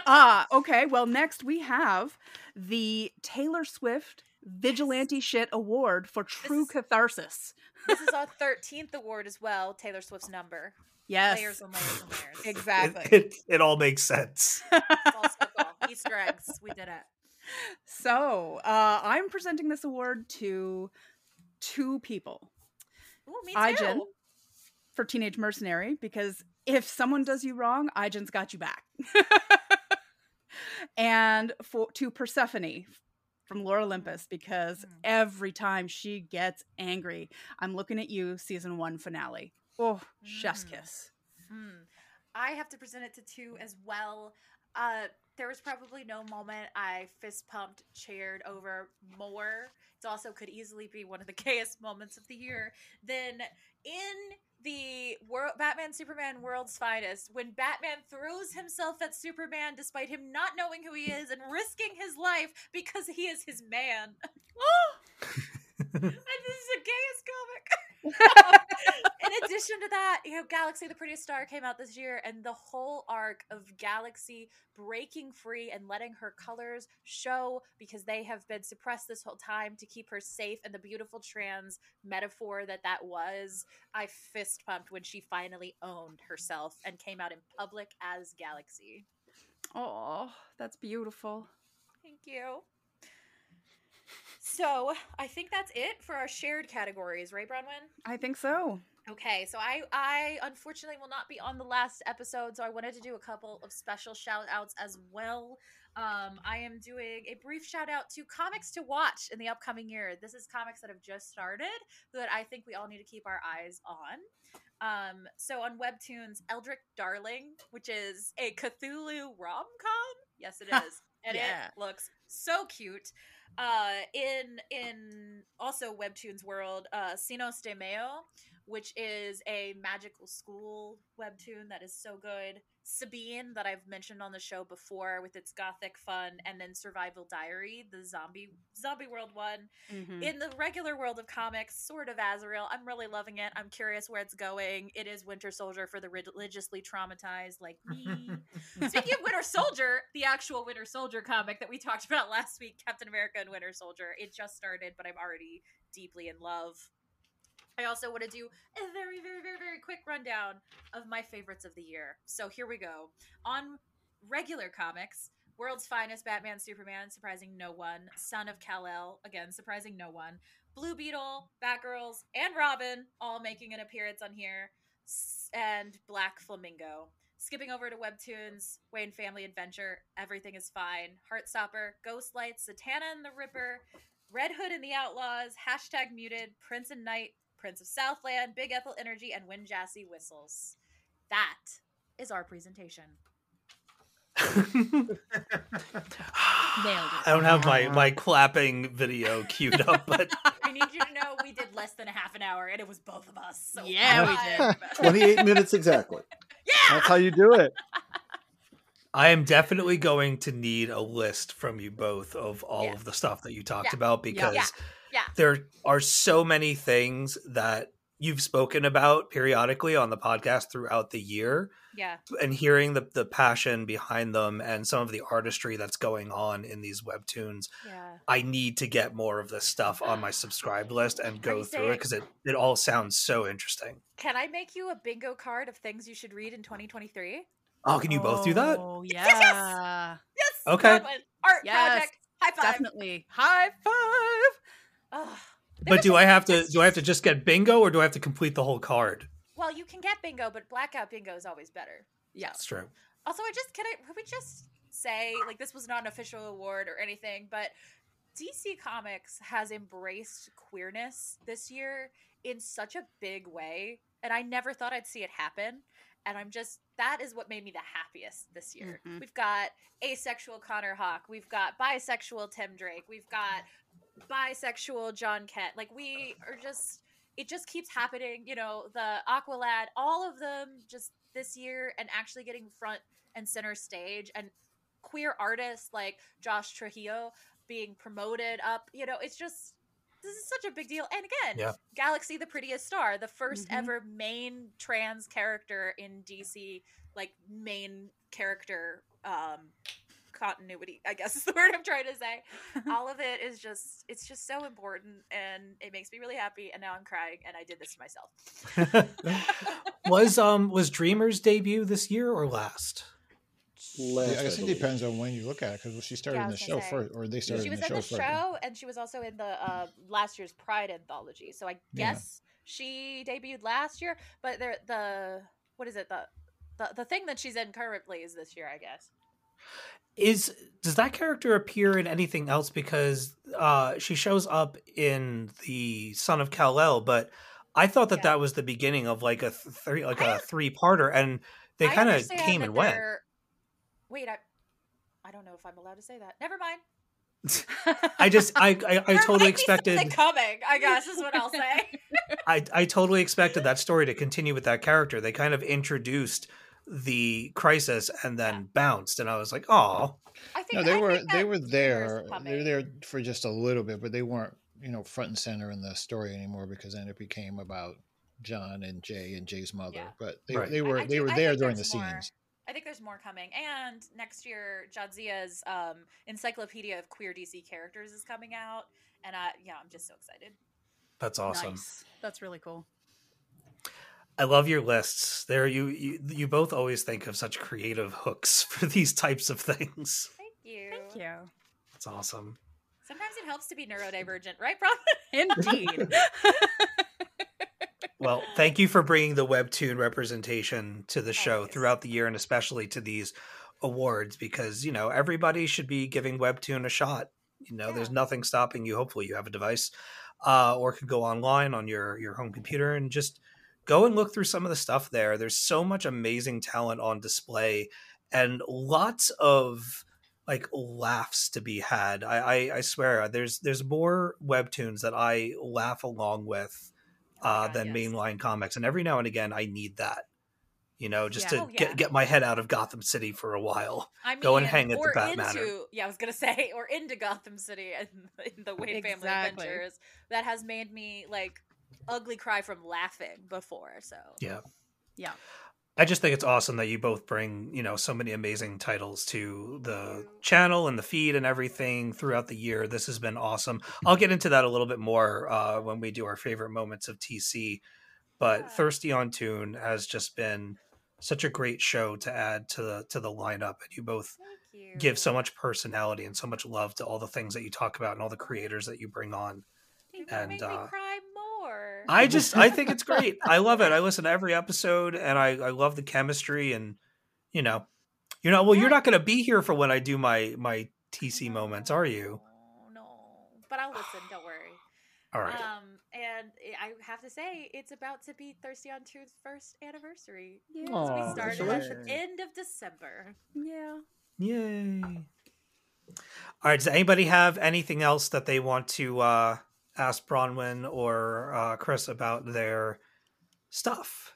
Ah, okay. Well, next we have the Taylor Swift Vigilante Shit Award for True is- Catharsis. This is our 13th award as well, Taylor Swift's number. Yes, Layers and layers and layers. Exactly. it, it all makes sense. It's all circle. Easter eggs. We did it. So, uh, I'm presenting this award to two people. Ooh, me too. Ijin for Teenage Mercenary because if someone does you wrong, Ijin's got you back. and for to Persephone from Lore Olympus because Hmm. every time she gets angry, I'm looking at you, season one finale. Oh, chef's Mm. kiss. Hmm. I have to present it to two as well. Uh, there was probably no moment I fist pumped, cheered over more. It also could easily be one of the gayest moments of the year. Then in the world, Batman Superman World's Finest, when Batman throws himself at Superman despite him not knowing who he is and risking his life because he is his man. and this is the gayest comic. in addition to that, you know, Galaxy the Prettiest Star came out this year, and the whole arc of Galaxy breaking free and letting her colors show because they have been suppressed this whole time to keep her safe and the beautiful trans metaphor that that was. I fist pumped when she finally owned herself and came out in public as Galaxy. Oh, that's beautiful. Thank you. So I think that's it for our shared categories, right, Bronwyn? I think so. Okay, so I I unfortunately will not be on the last episode, so I wanted to do a couple of special shout outs as well. Um, I am doing a brief shout out to comics to watch in the upcoming year. This is comics that have just started that I think we all need to keep our eyes on. Um, so on Webtoons, Eldritch Darling, which is a Cthulhu rom com. Yes, it is, and Yeah. it looks so cute. Uh, in in also Webtoons world, uh, Sinos de Meo, which is a magical school webtoon that is so good. Sabine, that I've mentioned on the show before, with its gothic fun, and then Survival Diary, the zombie zombie world one. Mhm. In the regular world of comics, sort of Azrael, I'm really loving it. I'm curious where it's going. It is Winter Soldier for the religiously traumatized like me. Speaking of Winter Soldier, the actual Winter Soldier comic that we talked about last week, Captain America and Winter Soldier, it just started, but I'm already deeply in love. I also want to do a very, very, very, very quick rundown of my favorites of the year. So here we go. On regular comics, World's Finest Batman Superman, surprising no one. Son of Kal-El, again, surprising no one. Blue Beetle, Batgirls, and Robin, all making an appearance on here. And Black Flamingo. Skipping over to Webtoons, Wayne Family Adventure, Everything is Fine, Heartstopper, Ghostlight, Satana and the Ripper, Red Hood and the Outlaws, hashtag muted, Prince and Knight, Prince of Southland, Big Ethel Energy, and When Jasy Whistles. That is our presentation. Nailed it. I don't have my my clapping video queued up, but I need you to know we did less than a half an hour, and it was both of us. So Yeah, we did. 28 minutes exactly. Yeah, that's how you do it. I am definitely going to need a list from you both of all Yeah. of the stuff that you talked Yeah. about because Yeah. Yeah. there are so many things that you've spoken about periodically on the podcast throughout the year Yeah. and hearing the, the passion behind them and some of the artistry that's going on in these webtoons Yeah. i need to get more of this stuff on my subscribe list and go through saying- it because it, it all sounds so interesting Can I make you a bingo card of things you should read in 2023? oh can you both do that Oh, yes. yeah. Yes. Okay. Art Yes, project. High five. Definitely. High five. Ugh. but do i have to do i have to just get bingo or do i have to complete the whole card Well, you can get bingo, but blackout bingo is always better. Yeah. that's true Also, I just can I could we just say like this was not an official award or anything, but DC Comics has embraced queerness this year in such a big way, and I never thought I'd see it happen. And I'm just that is what made me the happiest this year. Mhm. We've got asexual Connor Hawke, we've got bisexual Tim Drake, we've got bisexual John Kent. Like we are just it just keeps happening, you know, the Aqualad, all of them just this year and actually getting front and center stage and queer artists like Josh Trujillo being promoted up, you know, it's just this is such a big deal. And again, Yeah. Galaxy the Prettiest Star, the 1st Mhm. ever main trans character in DC, like main character um continuity. I guess is the word I'm trying to say. All of it is just it's just so important, and it makes me really happy. And now I'm crying, and I did this to myself. was um was Dreamers debut this year or last? Last, Yeah, I guess it depends on when you look at it because she started Yeah, in the was show gonna say. first, or they started she in was the in show the first. show, and she was also in the uh, last year's Pride anthology. So I Yeah. guess she debuted last year, but there the what is it the the the thing that she's in currently is this year, I guess. Is does that character appear in anything else? Because uh she shows up in the Son of Kal El, but I thought that Yeah. that was the beginning of like a three like I- a three parter, and they kind of came and went. Wait, I I don't know if I'm allowed to say that. Never mind. I just I I, I totally expected coming. I guess is what I'll say. I I totally expected that story to continue with that character. They kind of introduced the crisis and then bounced, and I was like, oh, No, they I were they were there They were there for just a little bit, but they weren't you know front and center in the story anymore because then it became about John and Jay and Jay's mother. Yeah. But they Right. they were I they do- were I there during the more. scenes. I think there's more coming. And next year, Jadzia's um, Encyclopedia of Queer DC Characters is coming out. And I, yeah, I'm just so excited. that's awesome. Nice. That's really cool. I love your lists. There, you, you you both always think of such creative hooks for these types of things. Thank you. Thank you. That's awesome. Sometimes it helps to be neurodivergent, right, Bron? Indeed. Well, thank you for bringing the webtoon representation to the show Always. throughout the year, and especially to these awards, because you know everybody should be giving webtoon a shot. You know, there's nothing stopping you. Hopefully, you have a device, uh, or could go online on your your home computer and just go and look through some of the stuff there. There's so much amazing talent on display, and lots of like laughs to be had. I, I I swear, there's there's more webtoons that I laugh along with uh, God, than yes. mainline comics, and every now and again I need that. You know, just Yeah. to Oh, yeah. get get my head out of Gotham City for a while. I mean, Go and hang at the or Bat into, Manor. Yeah, I was gonna say, or into Gotham City and in the Wayne Family Adventures. That has made me like ugly cry from laughing before. So Yeah. Yeah. I just think it's awesome that you both bring, you know, so many amazing titles to the channel and the feed and everything throughout the year. This has been awesome. I'll get into that a little bit more uh, when we do our favorite moments of TC. But Yeah. Thirsty on Toon has just been such a great show to add to the to the lineup. And you both you. give so much personality and so much love to all the things that you talk about and all the creators that you bring on. You and, uh, me cry more. I just I think it's great. I love it. I listen to every episode and I I love the chemistry and you know, you know not well. You're not going to be here for when I do my my TC moments, are you? No, no. But I'll listen. Don't worry. All right. Um, and I have to say, it's about to be Thirsty on Truth's first anniversary. Yeah. Because we Aw, started at the end of December. Yeah. Yay. All right. Does anybody have anything else that they want to uh, ask Bronwyn or uh, Chris about their stuff?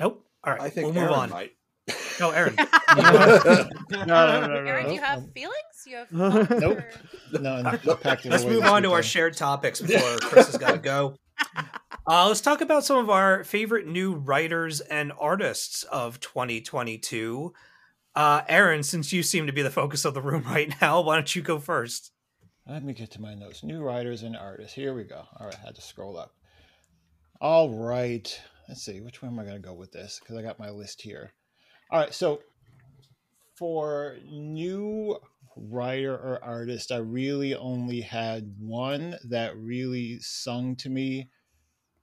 Nope. All right. I think we'll move on. might. No, Aaron. no, no, no, no, Aaron, do you have feelings? You have Nope. thoughts, Nope. or- No, packed Let's move on to our shared topics before Chris has got to go. Uh, let's talk about some of our favorite new writers and artists of 2022. Uh, Aaron, since you seem to be the focus of the room right now, why don't you go first? Let me get to my notes. New writers and artists. Here we go. All right, I had to scroll up. All right. Let's see. Which one am I going to go with this? Because I got my list here. All right. So for new writer or artist, I really only had one that really sung to me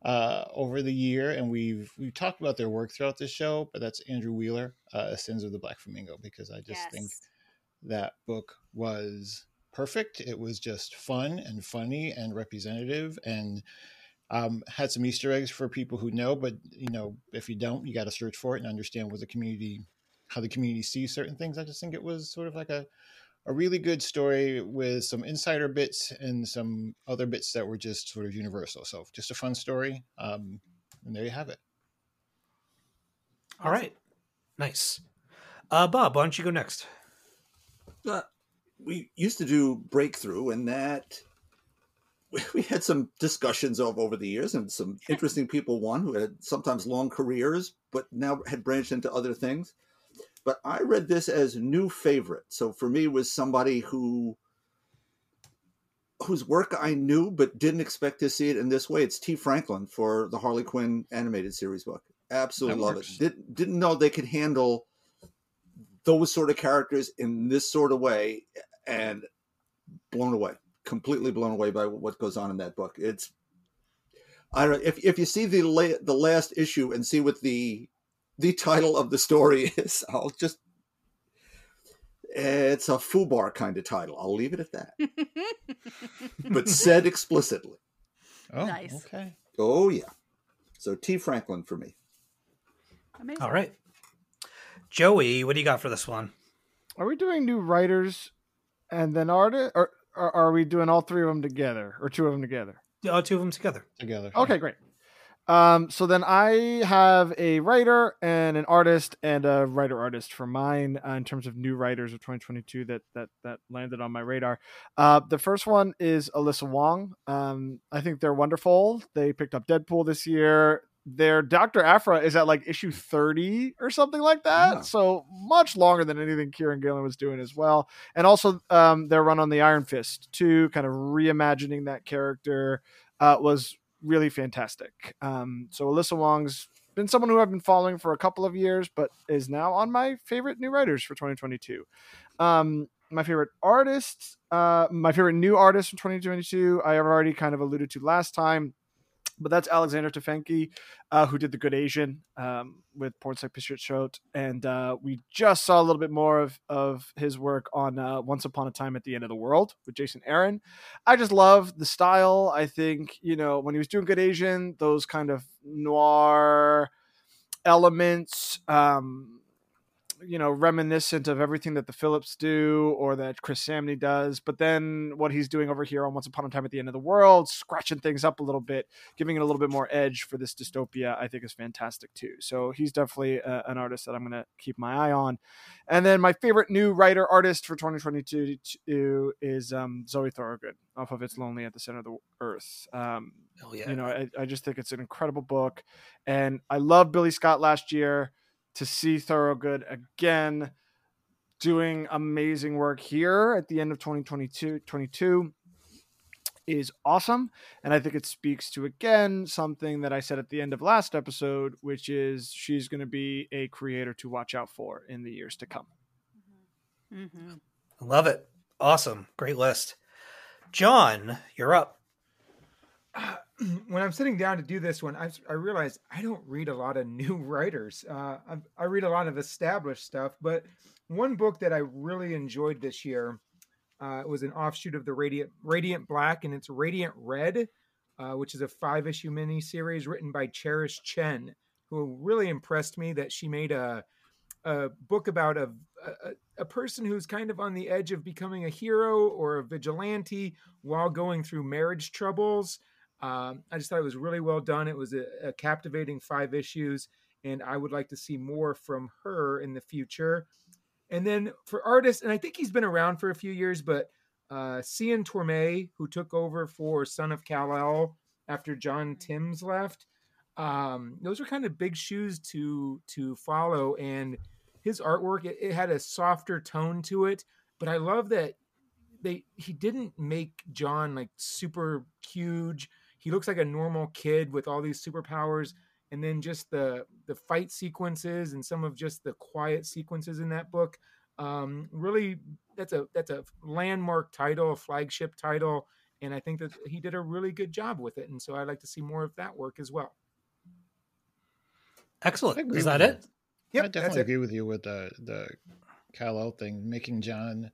uh, over the year, and we've we've talked about their work throughout this show. But that's Andrew Wheeler, uh, Sins of the Black Flamingo, because I just yes. think that book was perfect. It was just fun and funny and representative and um, had some Easter eggs for people who know, but you know, if you don't, you got to search for it and understand what the community, how the community sees certain things. I just think it was sort of like a, a really good story with some insider bits and some other bits that were just sort of universal. So just a fun story. Um, and there you have it. All right. Nice. Uh, Bob, why don't you go next? Uh, we used to do breakthrough and that we- had some discussions of over the years and some interesting people won who had sometimes long careers but now had branched into other things but I read this as new favorite. So for me, it was somebody who whose work I knew but didn't expect to see it in this way. It's Tee Franklin for the Harley Quinn animated series book. Absolutely That love works. it. Did, didn't know they could handle those sort of characters in this sort of way, and blown away, completely blown away by what goes on in that book. It's I don't if if you see the la- the last issue and see what the the title of the story is, I'll just it's a foobar kind of title. I'll leave it at that, but said explicitly. Oh, Nice. okay. Oh yeah. So Tee Franklin for me. Amazing. All right. Joey, what do you got for this one? Are we doing new writers and then artists, or, or are we doing all three of them together, or two of them together? Oh, two of them together. Together. Okay, great. Um, so then I have a writer and an artist and a writer artist for mine uh, in terms of new writers of 2022 that that that landed on my radar. Uh, the first one is Alyssa Wong. Um, I think they're wonderful. They picked up Deadpool this year. Their Doctor Aphra is at like issue 30 or something like that. Yeah. So much longer than anything Kieron Gillen was doing as well. And also um, their run on the Iron Fist too, kind of reimagining that character uh, was really fantastic. Um, so Alyssa Wong's been someone who I've been following for a couple of years, but is now on my favorite new writers for 2022. Um, my favorite artist, uh, my favorite new artist from 2022, I have already kind of alluded to last time, but that's Alexander Tefenkgi, uh, who did The Good Asian um, with Pornsak Pichetshote And uh, we just saw a little bit more of, of his work on uh, Once Upon a Time at the End of the World with Jason Aaron. I just love the style. I think, you know, when he was doing Good Asian, those kind of noir elements, um, you know, reminiscent of everything that the Phillips do or that Chris Samnee does. But then what he's doing over here on Once Upon a Time at the End of the World, scratching things up a little bit, giving it a little bit more edge for this dystopia, I think is fantastic too. So he's definitely uh, an artist that I'm going to keep my eye on. And then my favorite new writer artist for 2022 is um, Zoe Thorogood off of It's Lonely at the Center of the Earth. Um, Oh yeah. you know, I, I just think it's an incredible book. And I love Billie Scott last year to see Thorogood again doing amazing work here at the end of 2022 22 is awesome. And I think it speaks to again something that I said at the end of last episode, which is she's going to be a creator to watch out for in the years to come. Mm-hmm. Love it. Awesome. Great list. John, you're up. when I'm sitting down to do this one, I, I realized I don't read a lot of new writers. Uh, I, I read a lot of established stuff, but one book that I really enjoyed this year uh, was an offshoot of the Radiant Radiant Black, and it's Radiant Red, uh, which is a five issue miniseries written by Cherish Chen, who really impressed me. That she made a a book about a, a a person who's kind of on the edge of becoming a hero or a vigilante while going through marriage troubles. Um, I just thought it was really well done. It was a, a captivating five issues, and I would like to see more from her in the future. And then for artists, and I think he's been around for a few years, but uh, Cian Tormey, who took over for Son of Kal-El after John Timms left, um, those are kind of big shoes to to follow. And his artwork, it, it had a softer tone to it, but I love that they he didn't make John like super huge. He looks like a normal kid with all these superpowers, and then just the the fight sequences and some of just the quiet sequences in that book. Um, really, that's a that's a landmark title, a flagship title, and I think that he did a really good job with it. And so I'd like to see more of that work as well. Excellent. Is that you. it? Yep, I that's definitely it. agree with you with the the Kal-El thing, making John.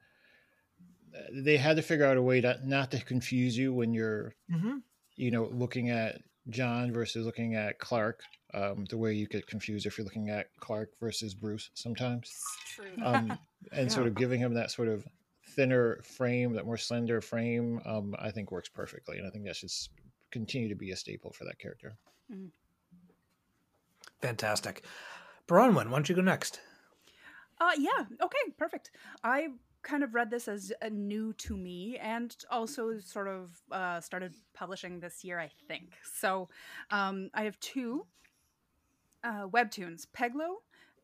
They had to figure out a way to not to confuse you when you're, Mm-hmm. You know, looking at John versus looking at Clark. Um, the way you get confused if you're looking at Clark versus Bruce sometimes, True. um, and sort of giving him that sort of thinner frame, that more slender frame, um, I think works perfectly, and I think that should continue to be a staple for that character. Fantastic. Bronwyn, why don't you go next? Uh, yeah. Okay. Perfect. I kind of read this as uh, new to me, and also sort of uh, started publishing this year, I think. So, um, I have two uh, webtoons. Peglo,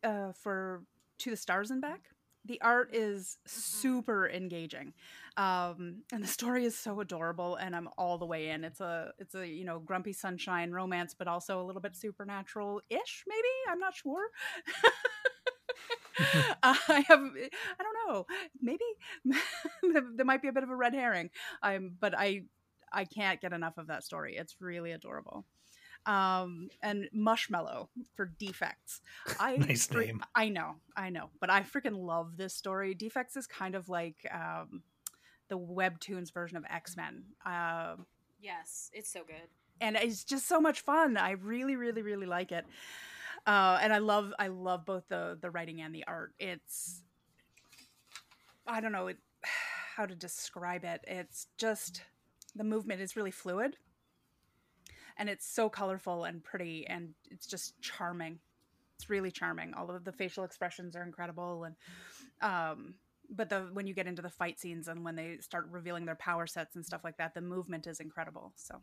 uh, for To the Stars and Back. The art is super engaging, um, and the story is so adorable, and I'm all the way in. It's a it's a you know grumpy sunshine romance, but also a little bit supernatural ish. Maybe I'm not sure. I have I don't know. Maybe there might be a bit of a red herring. I'm but I I can't get enough of that story. It's really adorable. Um and Mushmallow for defects. I Nice name. I know, I know, but I freaking love this story. Defects is kind of like um the webtoons version of X-Men. Um Yes, it's so good. and it's just so much fun. I really, really, really like it. Uh, and I love, I love both the the writing and the art. It's, I don't know it, how to describe it. It's just the movement is really fluid, and it's so colorful and pretty, and it's just charming. It's really charming. All of the facial expressions are incredible, and um, but the when you get into the fight scenes and when they start revealing their power sets and stuff like that, the movement is incredible. So.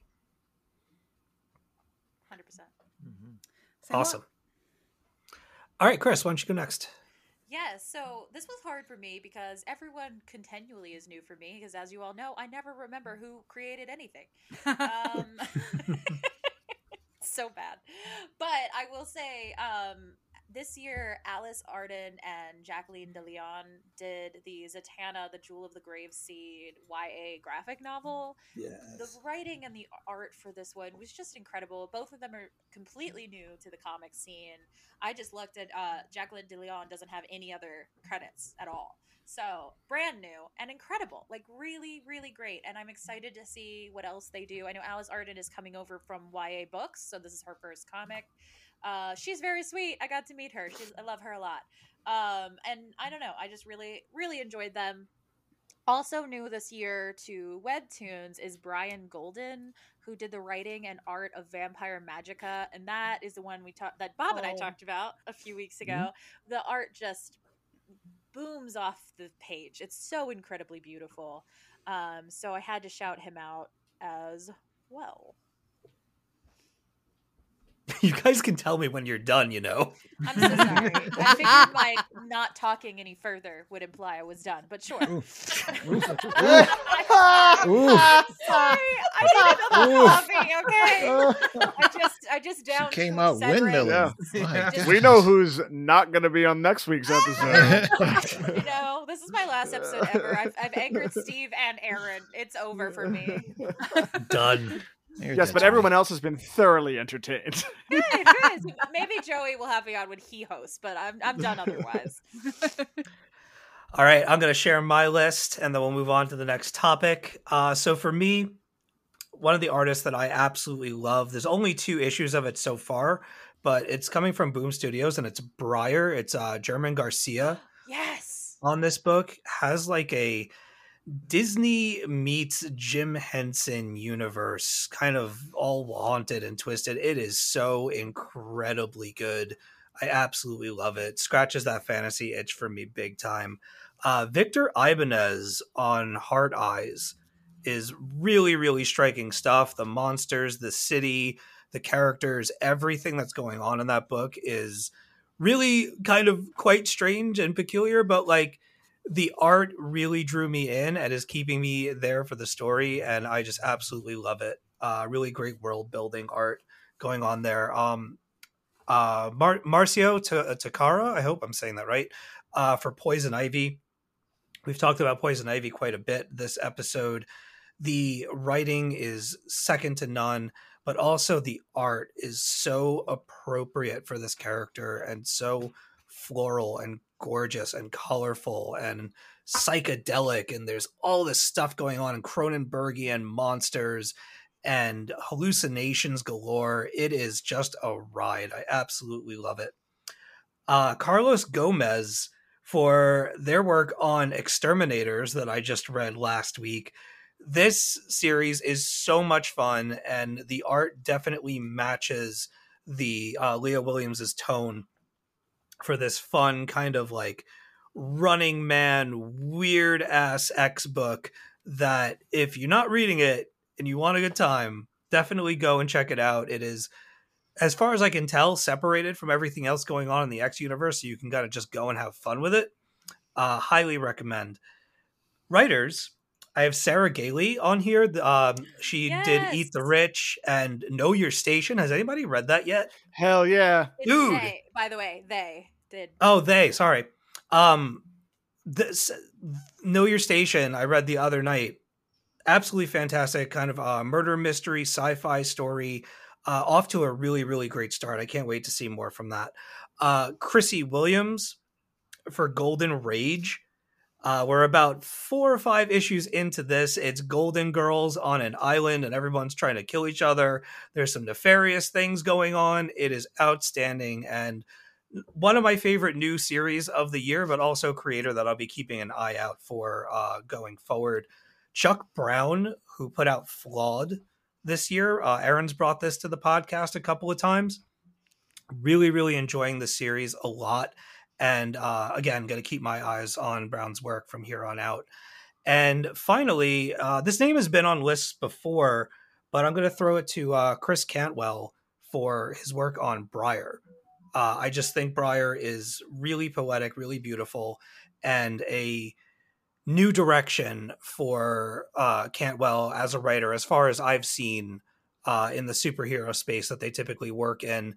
100%. Say what? Awesome. All right, Chris, why don't you go next? Yeah, so this was hard for me because everyone continually is new for me because, as you all know, I never remember who created anything. Um, so bad. But I will say, um, this year, Alys Arden and Jacqueline De Leon did the Zatanna, the Jewel of the Gravesend YA graphic novel. The writing and the art for this one was just incredible. Both of them are completely new to the comic scene. I just looked at uh, Jacqueline De Leon doesn't have any other credits at all. So brand new and incredible, like really, really great. And I'm excited to see what else they do. I know Alys Arden is coming over from YA Books, so this is her first comic. Uh, she's very sweet. I got to meet her. She's, I love her a lot. Um, and I don't know. I just really, really enjoyed them. Also new this year to Webtoons is Brian Golden, who did the writing and art of Vampire Magica, and that is the one we talked that Bob and I Oh. talked about a few weeks ago. The art just booms off the page. It's so incredibly beautiful. Um, so I had to shout him out as well. You guys can tell me when you're done, you know. I'm so sorry. I figured my not talking any further would imply I was done, but sure. Ooh. Sorry, I needed a little coffee. Okay, I just I just downed. came out windmilling. Yeah. Just- we know who's not going to be on next week's episode. You know, this is my last episode ever. I've, I've anchored Steve and Aaron. It's over for me. Done. You're yes, but to everyone else has been thoroughly entertained. Good, good. Maybe Joey will have me on when he hosts, but I'm I'm done otherwise. All right, I'm going to share my list and then we'll move on to the next topic. Uh, so for me, one of the artists that I absolutely love, there's only two issues of it so far, but it's coming from Boom Studios and it's Briar. It's uh, German Garcia Yes. on this book, has like a Disney meets Jim Henson universe, kind of all haunted and twisted. It is so incredibly good. I absolutely love it. Scratches that fantasy itch for me big time. Uh, Victor Ibanez on Heart Eyes is really, really striking stuff. The monsters, the city, the characters, everything that's going on in that book is really kind of quite strange and peculiar, but like the art really drew me in and is keeping me there for the story and i just absolutely love it. Uh really great world building art going on there. Um uh Mar- marcio T- takara i hope i'm saying that right uh for poison ivy. We've talked about poison ivy quite a bit this episode. The writing is second to none but also the art is so appropriate for this character and so floral and gorgeous and colorful and psychedelic and there's all this stuff going on in Cronenbergian monsters and hallucinations galore. It is just a ride. I absolutely love it. Uh, Carlos Gomez for their work on X-Terminators that I just read last week. This series is so much fun, and the art definitely matches the uh, Leah Williams's tone for this fun kind of like running man weird ass X book that if you're not reading it and you want a good time, definitely go and check it out. It is as far as I can tell, separated from everything else going on in the X universe, so you can kind of just go and have fun with it. Uh, highly recommend. Writers, I have Sarah Gailey on here. Um, she did Eat the Rich and Know Your Station. Has anybody read that yet? Hell yeah. It's Dude. They, by the way, they did. Oh, they. Sorry. Um, this Know Your Station. I read the other night. Absolutely fantastic, kind of uh, murder mystery sci-fi story. Uh, off to a really really great start. I can't wait to see more from that. Uh, Chrissy Williams for Golden Rage. Uh, we're about four or five issues into this. It's Golden Girls on an island, and everyone's trying to kill each other. There's some nefarious things going on. It is outstanding and one of my favorite new series of the year, but also creator that I'll be keeping an eye out for uh, going forward. Chuck Brown, who put out Flawed this year. Uh, Aaron's brought this to the podcast a couple of times. Really, really enjoying the series a lot. And uh, again, going to keep my eyes on Brown's work from here on out. And finally, uh, this name has been on lists before, but I'm going to throw it to uh, Chris Cantwell for his work on Briar. Uh, I just think Briar is really poetic, really beautiful, and a new direction for uh, Cantwell as a writer, as far as I've seen uh, in the superhero space that they typically work in.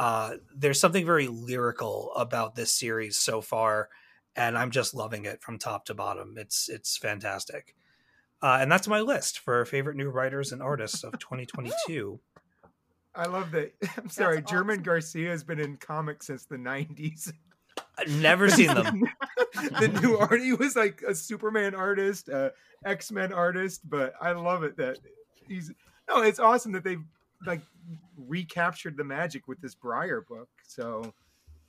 Uh, there's something very lyrical about this series so far, and I'm just loving it from top to bottom. It's it's fantastic, uh, and that's my list for favorite new writers and artists of 2022. I love that. I'm sorry, awesome. German Garcia has been in comics since the 90s. I've never seen them. the new art, he was like a Superman artist, a X Men artist, but I love it that he's. No, it's awesome that they like recaptured the magic with this Briar book. So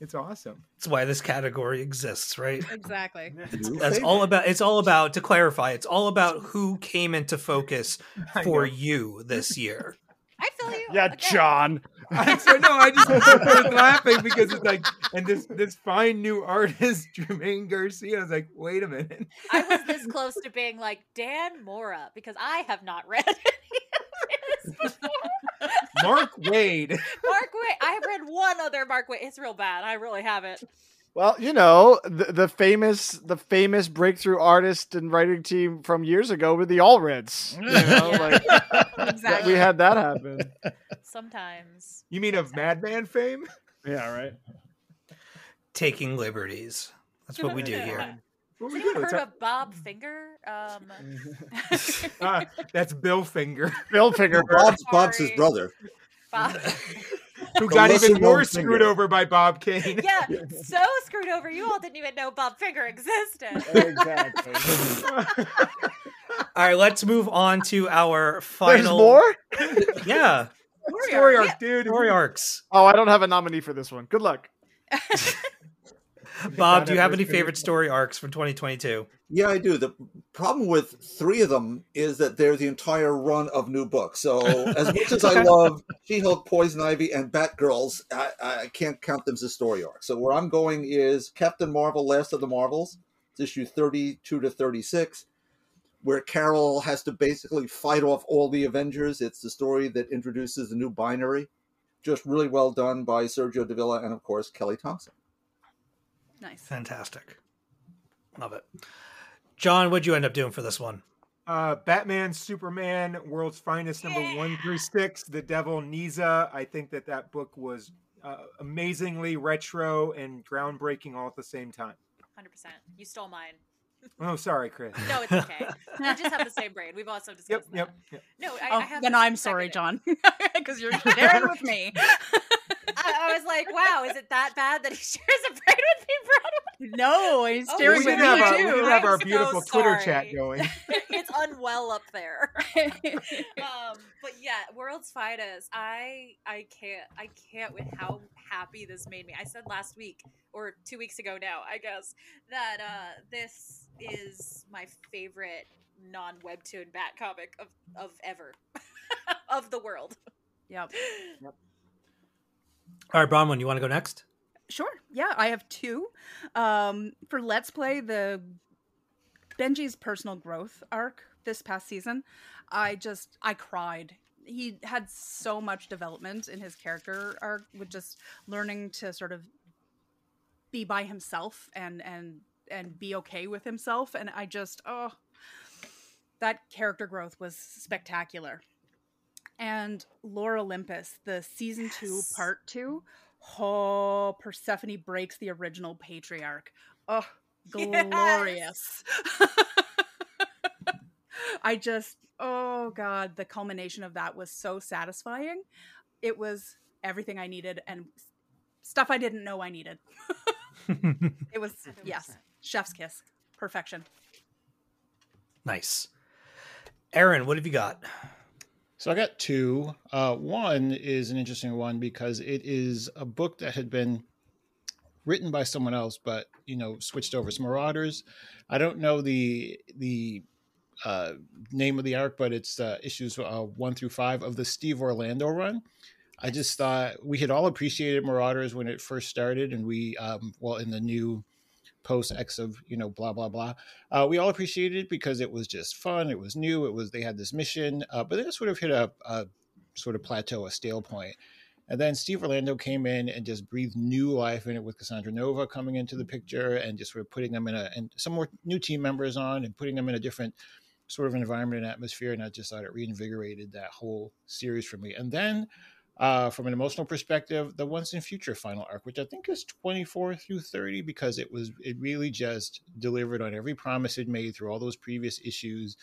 it's awesome. That's why this category exists, right? Exactly. New That's all about. It's all about. To clarify, it's all about who came into focus for you this year. I feel you. Yeah, Again, John. I, so, no, I just I was laughing because it's like, and this this fine new artist, Jermaine Garcia. I was like, wait a minute. I was this close to being like Dan Mora because I have not read any of his before. Mark Waid. Mark Waid. I have read one other Mark Waid. It's real bad. I really haven't. Well, you know, the, the famous the famous breakthrough artist and writing team from years ago were the Allreds. You know, like Exactly. we had that happen. Sometimes. You mean of Madman fame? Yeah, right. Taking liberties. That's what we do here. What Has anyone heard It's of Bob Finger? Um, uh, that's Bill Finger, Bill Finger. Bob's, Bob's his brother. Bob. who got even more known screwed Finger. over by Bob Kane. yeah, so screwed over. You all didn't even know Bob Finger existed. exactly. All right, let's move on to our final. There's more? Yeah, Story arc, arc, dude. story arcs. Oh, I don't have a nominee for this one. Good luck. Bob, do you have any favorite story arcs from 2022? Yeah, I do. The problem with three of them is that they're the entire run of new books. So, as much as I love She-Hulk, Poison Ivy, and Batgirls, I, I can't count them as a story arc. So, where I'm going is Captain Marvel: Last of the Marvels, it's issue 32 to 36, where Carol has to basically fight off all the Avengers. It's the story that introduces the new binary. Just really well done by Sergio Davila and, of course, Kelly Thompson. Nice. Fantastic. Love it. John, what'd you end up doing for this one? Uh, Batman, Superman, World's Finest, number one through six. The Devil Nezha. I think that that book was uh, amazingly retro and groundbreaking all at the same time. 100%. You stole mine. Oh, sorry, Chris. No, it's okay. we just have the same brain. We've also discussed Yep, that. yep, yep. No, I, oh, I have. Then I'm sorry, second John, because you're sharing with me. I, I was like, wow, is it that bad that he shares a brain with me, Bronwyn? No, he's Oh, staring we with did have me our, we too. did have our I'm so beautiful Twitter chat going. it's unwell up there. um, but yeah, World's Finest. I I can't I can't with how happy this made me. I said last week or two weeks ago now, I guess, that uh, this is my favorite non webtoon bat comic of of ever of the world. Yep. All right, Bronwyn, you want to go next? Sure. Yeah, I have two. Um, for Let's Play, the Benji's personal growth arc this past season, I just I cried he had so much development in his character arc with just learning to sort of be by himself and and and be okay with himself and i just oh that character growth was spectacular and Lore Olympus the season two part two oh persephone breaks the original patriarch. Oh glorious. I just oh god the culmination of that was so satisfying. It was everything i needed and stuff i didn't know i needed. It was yes chef's kiss. Perfection. Nice. Aaron, what have you got? So I got two. Uh, one is an interesting one because it is a book that had been written by someone else, but you know switched over. It's Marauders. I don't know the the uh, name of the arc, but it's uh, issues uh, one through five of the Steve Orlando run. I just thought we had all appreciated Marauders when it first started, and we um, well in the new post X of you know blah blah blah. Uh, we all appreciated it because it was just fun. It was new. It was they had this mission, uh, but then it sort of hit a, a sort of plateau, a stale point. And then Steve Orlando came in and just breathed new life in it with Cassandra Nova coming into the picture and just sort of putting them in a and some more new team members on and putting them in a different sort of environment and atmosphere. And I just thought it reinvigorated that whole series for me. And then uh, from an emotional perspective, the Once and Future final arc, which I think is 24 through 30, because it was it really just delivered on every promise it made through all those previous issues,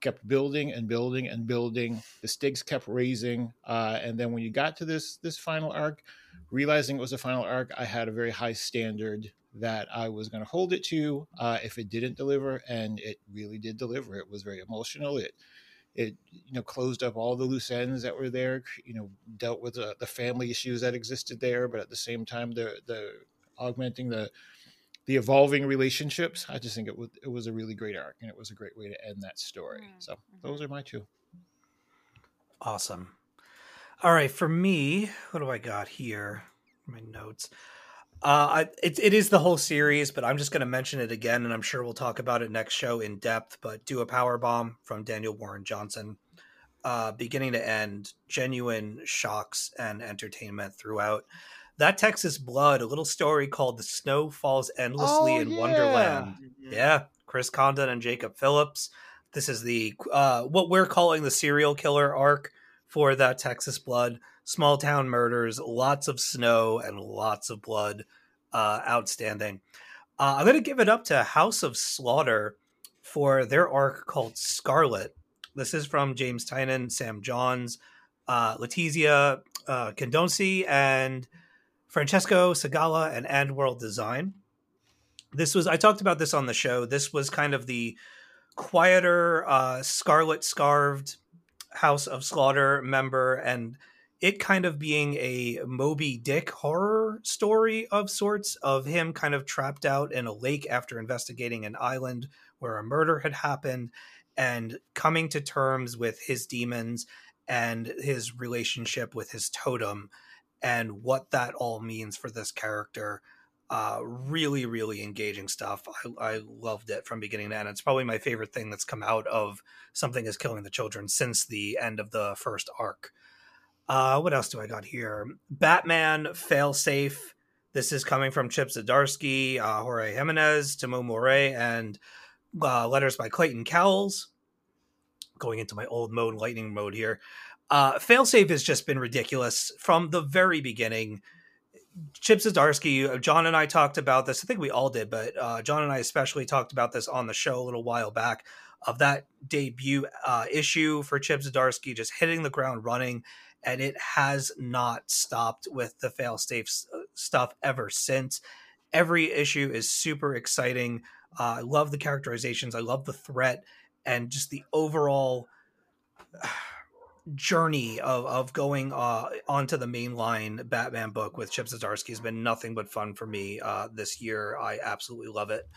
kept building and building and building. The stakes kept raising, uh, and then when you got to this this final arc, realizing it was a final arc, I had a very high standard that I was going to hold it to uh, if it didn't deliver, and it really did deliver. It was very emotional. It it you know closed up all the loose ends that were there you know dealt with the, the family issues that existed there but at the same time the the augmenting the the evolving relationships i just think it was it was a really great arc and it was a great way to end that story Mm, so those are my two Awesome. All right, for me, what do I got here? My notes. Uh, I, it, it is the whole series, but I'm just going to mention it again, and I'm sure we'll talk about it next show in depth. But Do a Powerbomb from Daniel Warren Johnson, uh, beginning to end, genuine shocks and entertainment throughout. That Texas Blood, a little story called "The Snow Falls Endlessly Oh, in yeah. Wonderland." Yeah, Chris Condon and Jacob Phillips. This is the uh, what we're calling the serial killer arc for that Texas Blood. Small town murders, lots of snow, and lots of blood. Uh, outstanding. Uh, I'm going to give it up to House of Slaughter for their arc called Scarlet. This is from James Tynion, Sam Johns, uh, Letizia uh, and Francesco Segala and And World Design. This was I talked about this on the show. This was kind of the quieter, uh, scarlet scarved House of Slaughter member, and it kind of being a Moby Dick horror story of sorts of him kind of trapped out in a lake after investigating an island where a murder had happened and coming to terms with his demons and his relationship with his totem and what that all means for this character uh, really, really engaging stuff. I, I loved it from beginning to end. It's probably my favorite thing that's come out of Something is Killing the Children since the end of the first arc. Uh, what else do I got here? Batman Failsafe. This is coming from Chip Zdarsky, uh, Jorge Jimenez, Tomeu Morey, and uh, letters by Clayton Cowles. Going into my old mode, lightning mode here. Uh, Failsafe has just been ridiculous from the very beginning. Chip Zdarsky, John and I talked about this. I think we all did, but uh, John and I especially talked about this on the show a little while back of that debut uh, issue for Chip Zdarsky just hitting the ground running, and it has not stopped with the failsafe s- stuff ever since. Every issue is super exciting. Uh, I love the characterizations. I love the threat and just the overall journey of of going uh onto the mainline Batman book with Chip Zdarsky has been nothing but fun for me uh this year. I absolutely love it.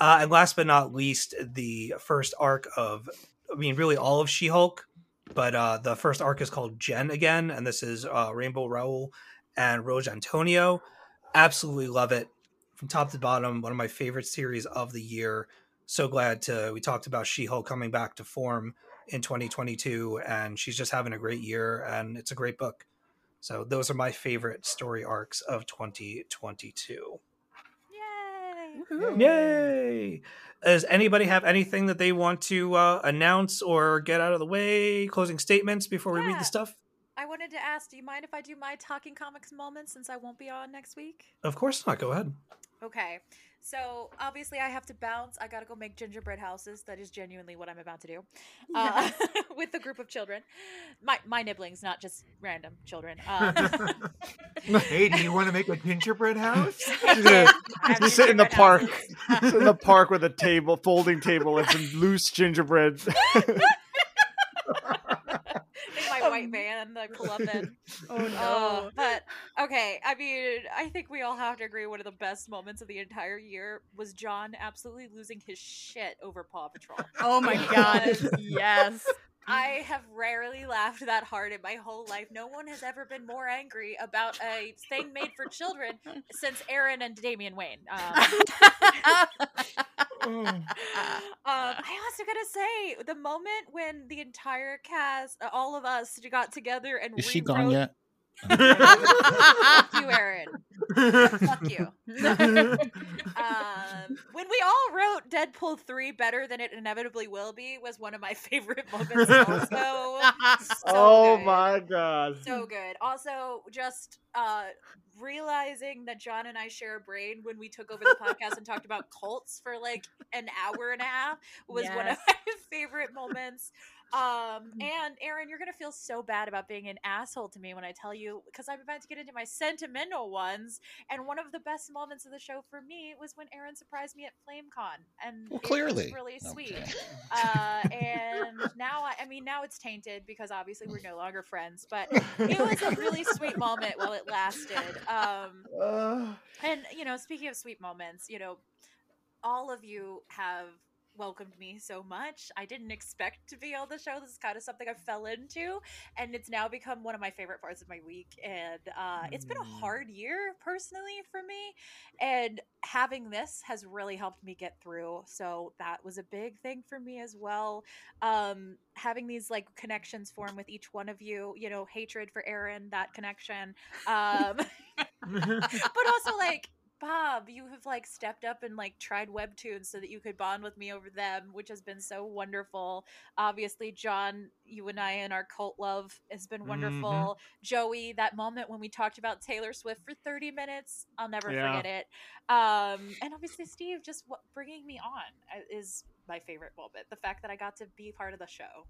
Uh and last but not least, the first arc of I mean really all of She-Hulk, but uh the first arc is called Jen again, and this is uh Rainbow Rowell and Rose Antonio. Absolutely love it. From top to bottom, one of my favorite series of the year. So glad to we talked about She-Hulk coming back to form in 2022, and she's just having a great year, and it's a great book. So those are my favorite story arcs of 2022. Yay! Yay! Does anybody have anything that they want to uh, announce or get out of the way? Closing statements before we read the stuff? I wanted to ask, do you mind if I do my talking comics moment since I won't be on next week? Of course not. Go ahead. Okay. So obviously I have to bounce. I gotta go make gingerbread houses. That is genuinely what I'm about to do. Uh, with a group of children. My my nibblings, not just random children. Um, hey, do you want to make a gingerbread house? She's gonna I have just sit in the park, in the park with a table, folding table, and some loose gingerbread. White van that I pull up in. Oh no. Uh, but okay, I mean, I think we all have to agree one of the best moments of the entire year was John absolutely losing his shit over Paw Patrol. oh my god. Yes. I have rarely laughed that hard in my whole life. No one has ever been more angry about a thing made for children since Aaron and Damian Wayne. Um. um, I also gotta say, the moment when the entire cast, uh, all of us, got together and Is she gone yet? Fuck you, Aaron. Fuck you. um, when we all wrote Deadpool 3 better than it inevitably will be was one of my favorite moments also. So oh good. my god! So good. Also, just uh realizing that John and I share a brain when we took over the podcast and talked about cults for like an hour and a half was one of my favorite moments. Um and Aaron, you're gonna feel so bad about being an asshole to me when I tell you because I'm about to get into my sentimental ones. And one of the best moments of the show for me was when Aaron surprised me at FlameCon, and Well, it was clearly. really sweet kidding. uh, and now I, I mean now it's tainted because obviously we're no longer friends but it was a really sweet moment while it lasted um, Uh, and you know speaking of sweet moments you know all of you have welcomed me so much. I didn't expect to be on the show. This is kind of something i fell into and it's now become one of my favorite parts of my week and uh, it's been a hard year personally for me and having this has really helped me get through so that was a big thing for me as well. Um having these like connections form with each one of you you know hatred for aaron that connection um but also like Bob, you have like stepped up and like tried webtoons so that you could bond with me over them, which has been so wonderful. Obviously, John, you and I and our cult love has been wonderful. Joey, that moment when we talked about Taylor Swift for 30 minutes, I'll never Yeah. forget it. Um, and obviously, Steve, just what, bringing me on uh, is my favorite moment. The fact that I got to be part of the show.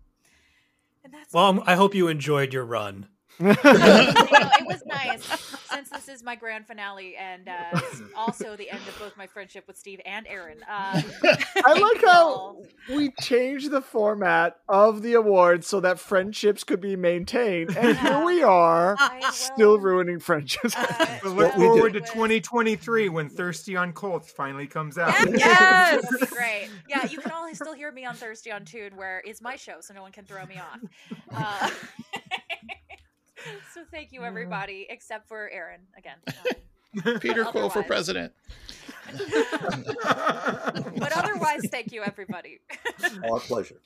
And that's Well, I hope you enjoyed your run. you know, it was nice since this is my grand finale and uh, also the end of both my friendship with Steve and Aaron. Uh, I like how we changed the format of the awards so that friendships could be maintained, and here we are, I still will, ruining friendships. uh, But look Well, forward to 2023 when Thirsty on Colts finally comes out. Yes. That'll great. Yeah, you can all still hear me on Thirsty on Toon, where it's my show, so no one can throw me off. Uh, so thank you, everybody, except for Aaron again. Um, Peter Quill for president. but otherwise, thank you, everybody. Our pleasure.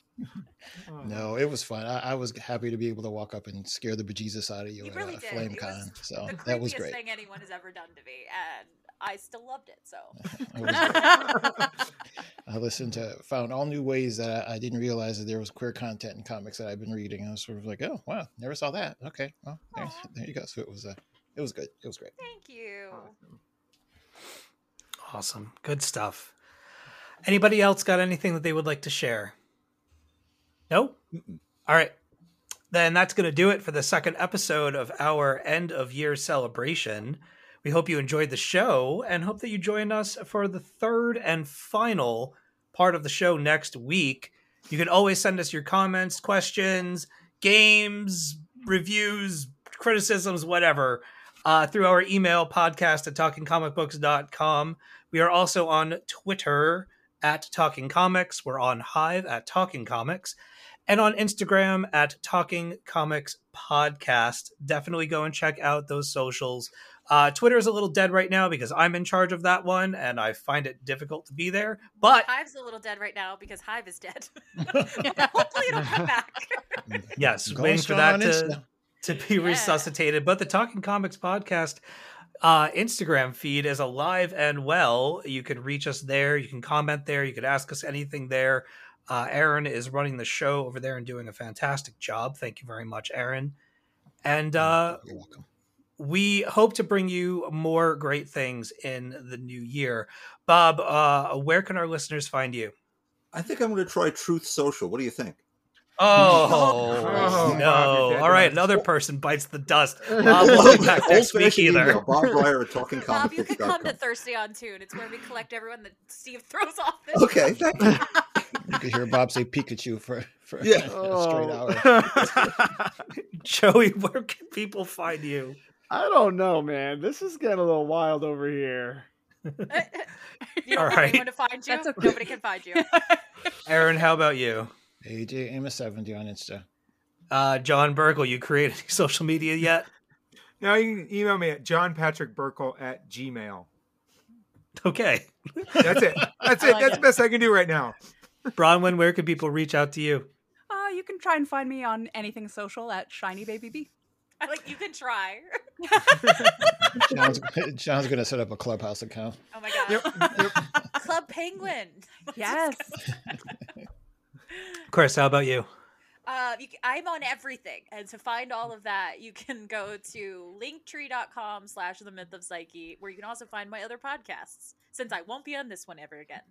No, it was fun. I, I was happy to be able to walk up and scare the bejesus out of you, You at really uh, did. It was So the that was great. thing anyone has ever done to me, and I still loved it. So. It was great. I listened to, found all new ways that I, I didn't realize that there was queer content in comics that I've been reading. I was sort of like, oh wow, never saw that. Okay, well there, there you go. So it was, uh, it was good. It was great. Thank you. Awesome. Good stuff. Anybody else got anything that they would like to share? No? All right. Then that's going to do it for the second episode of our end of year celebration. We hope you enjoyed the show and hope that you join us for the third and final part of the show next week. You can always send us your comments, questions, games, reviews, criticisms, whatever, uh, through our email podcast at talkingcomicbooks.com. We are also on Twitter at Talking Comics. We're on Hive at Talking Comics. And on Instagram at Talking Comics Podcast. Definitely go and check out those socials. Uh, Twitter is a little dead right now because I'm in charge of that one, and I find it difficult to be there. But Hive's a little dead right now because Hive is dead. Hopefully it'll come back. yes, Going waiting for that to, Insta. to be Yeah. resuscitated. But the Talking Comics podcast uh, Instagram feed is alive and well. You can reach us there. You can comment there. You can ask us anything there. Uh, Aaron is running the show over there and doing a fantastic job. Thank you very much, Aaron. And uh, You're welcome. We hope to bring you more great things in the new year. Bob, uh, where can our listeners find you? I think I'm going to try Truth Social. What do you think? Oh, Oh, no! Bob, All right, another person bites the dust. Bob won't back next week either. email, Bob Reyer at Talking Bob, you Comics can come to Thirsty on Toon. It's where we collect everyone that Steve throws off this. Okay, thank you. You could hear Bob say Pikachu for, for Yeah. a straight hour. Oh. Joey, where can people find you? I don't know, man. This is getting a little wild over here. you don't All have right. anyone to find you. That's okay. Nobody can find you. Aaron, how about you? AJ Amos 70 on Insta. Uh, John Burkle, you create any social media yet? now you can email me at johnpatrickburkle at gmail. Okay. That's it. That's it. like That's it. the best I can do right now. Bronwyn, where can people reach out to you? Uh, you can try and find me on anything social at Shiny Baby B. I'm like, you can try. John's, John's going to set up a clubhouse account. Oh my god. Yep. yep. Club Penguin. Yes. Chris, how about you? Uh, you, c- I'm on everything, and to find all of that, you can go to linktree.com slash the myth of psyche, where you can also find my other podcasts, since I won't be on this one ever again.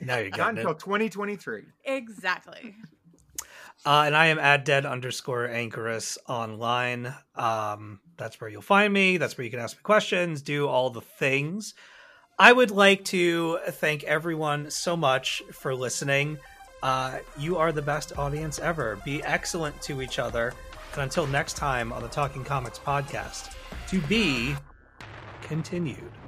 Now you're Not getting until 2023. exactly. Uh, and I am at dead underscore anchorus online. Um, that's where you'll find me. That's where you can ask me questions, do all the things. I would like to thank everyone so much for listening. Uh, you are the best audience ever. Be excellent to each other. And until next time on the Talking Comics podcast, to be continued.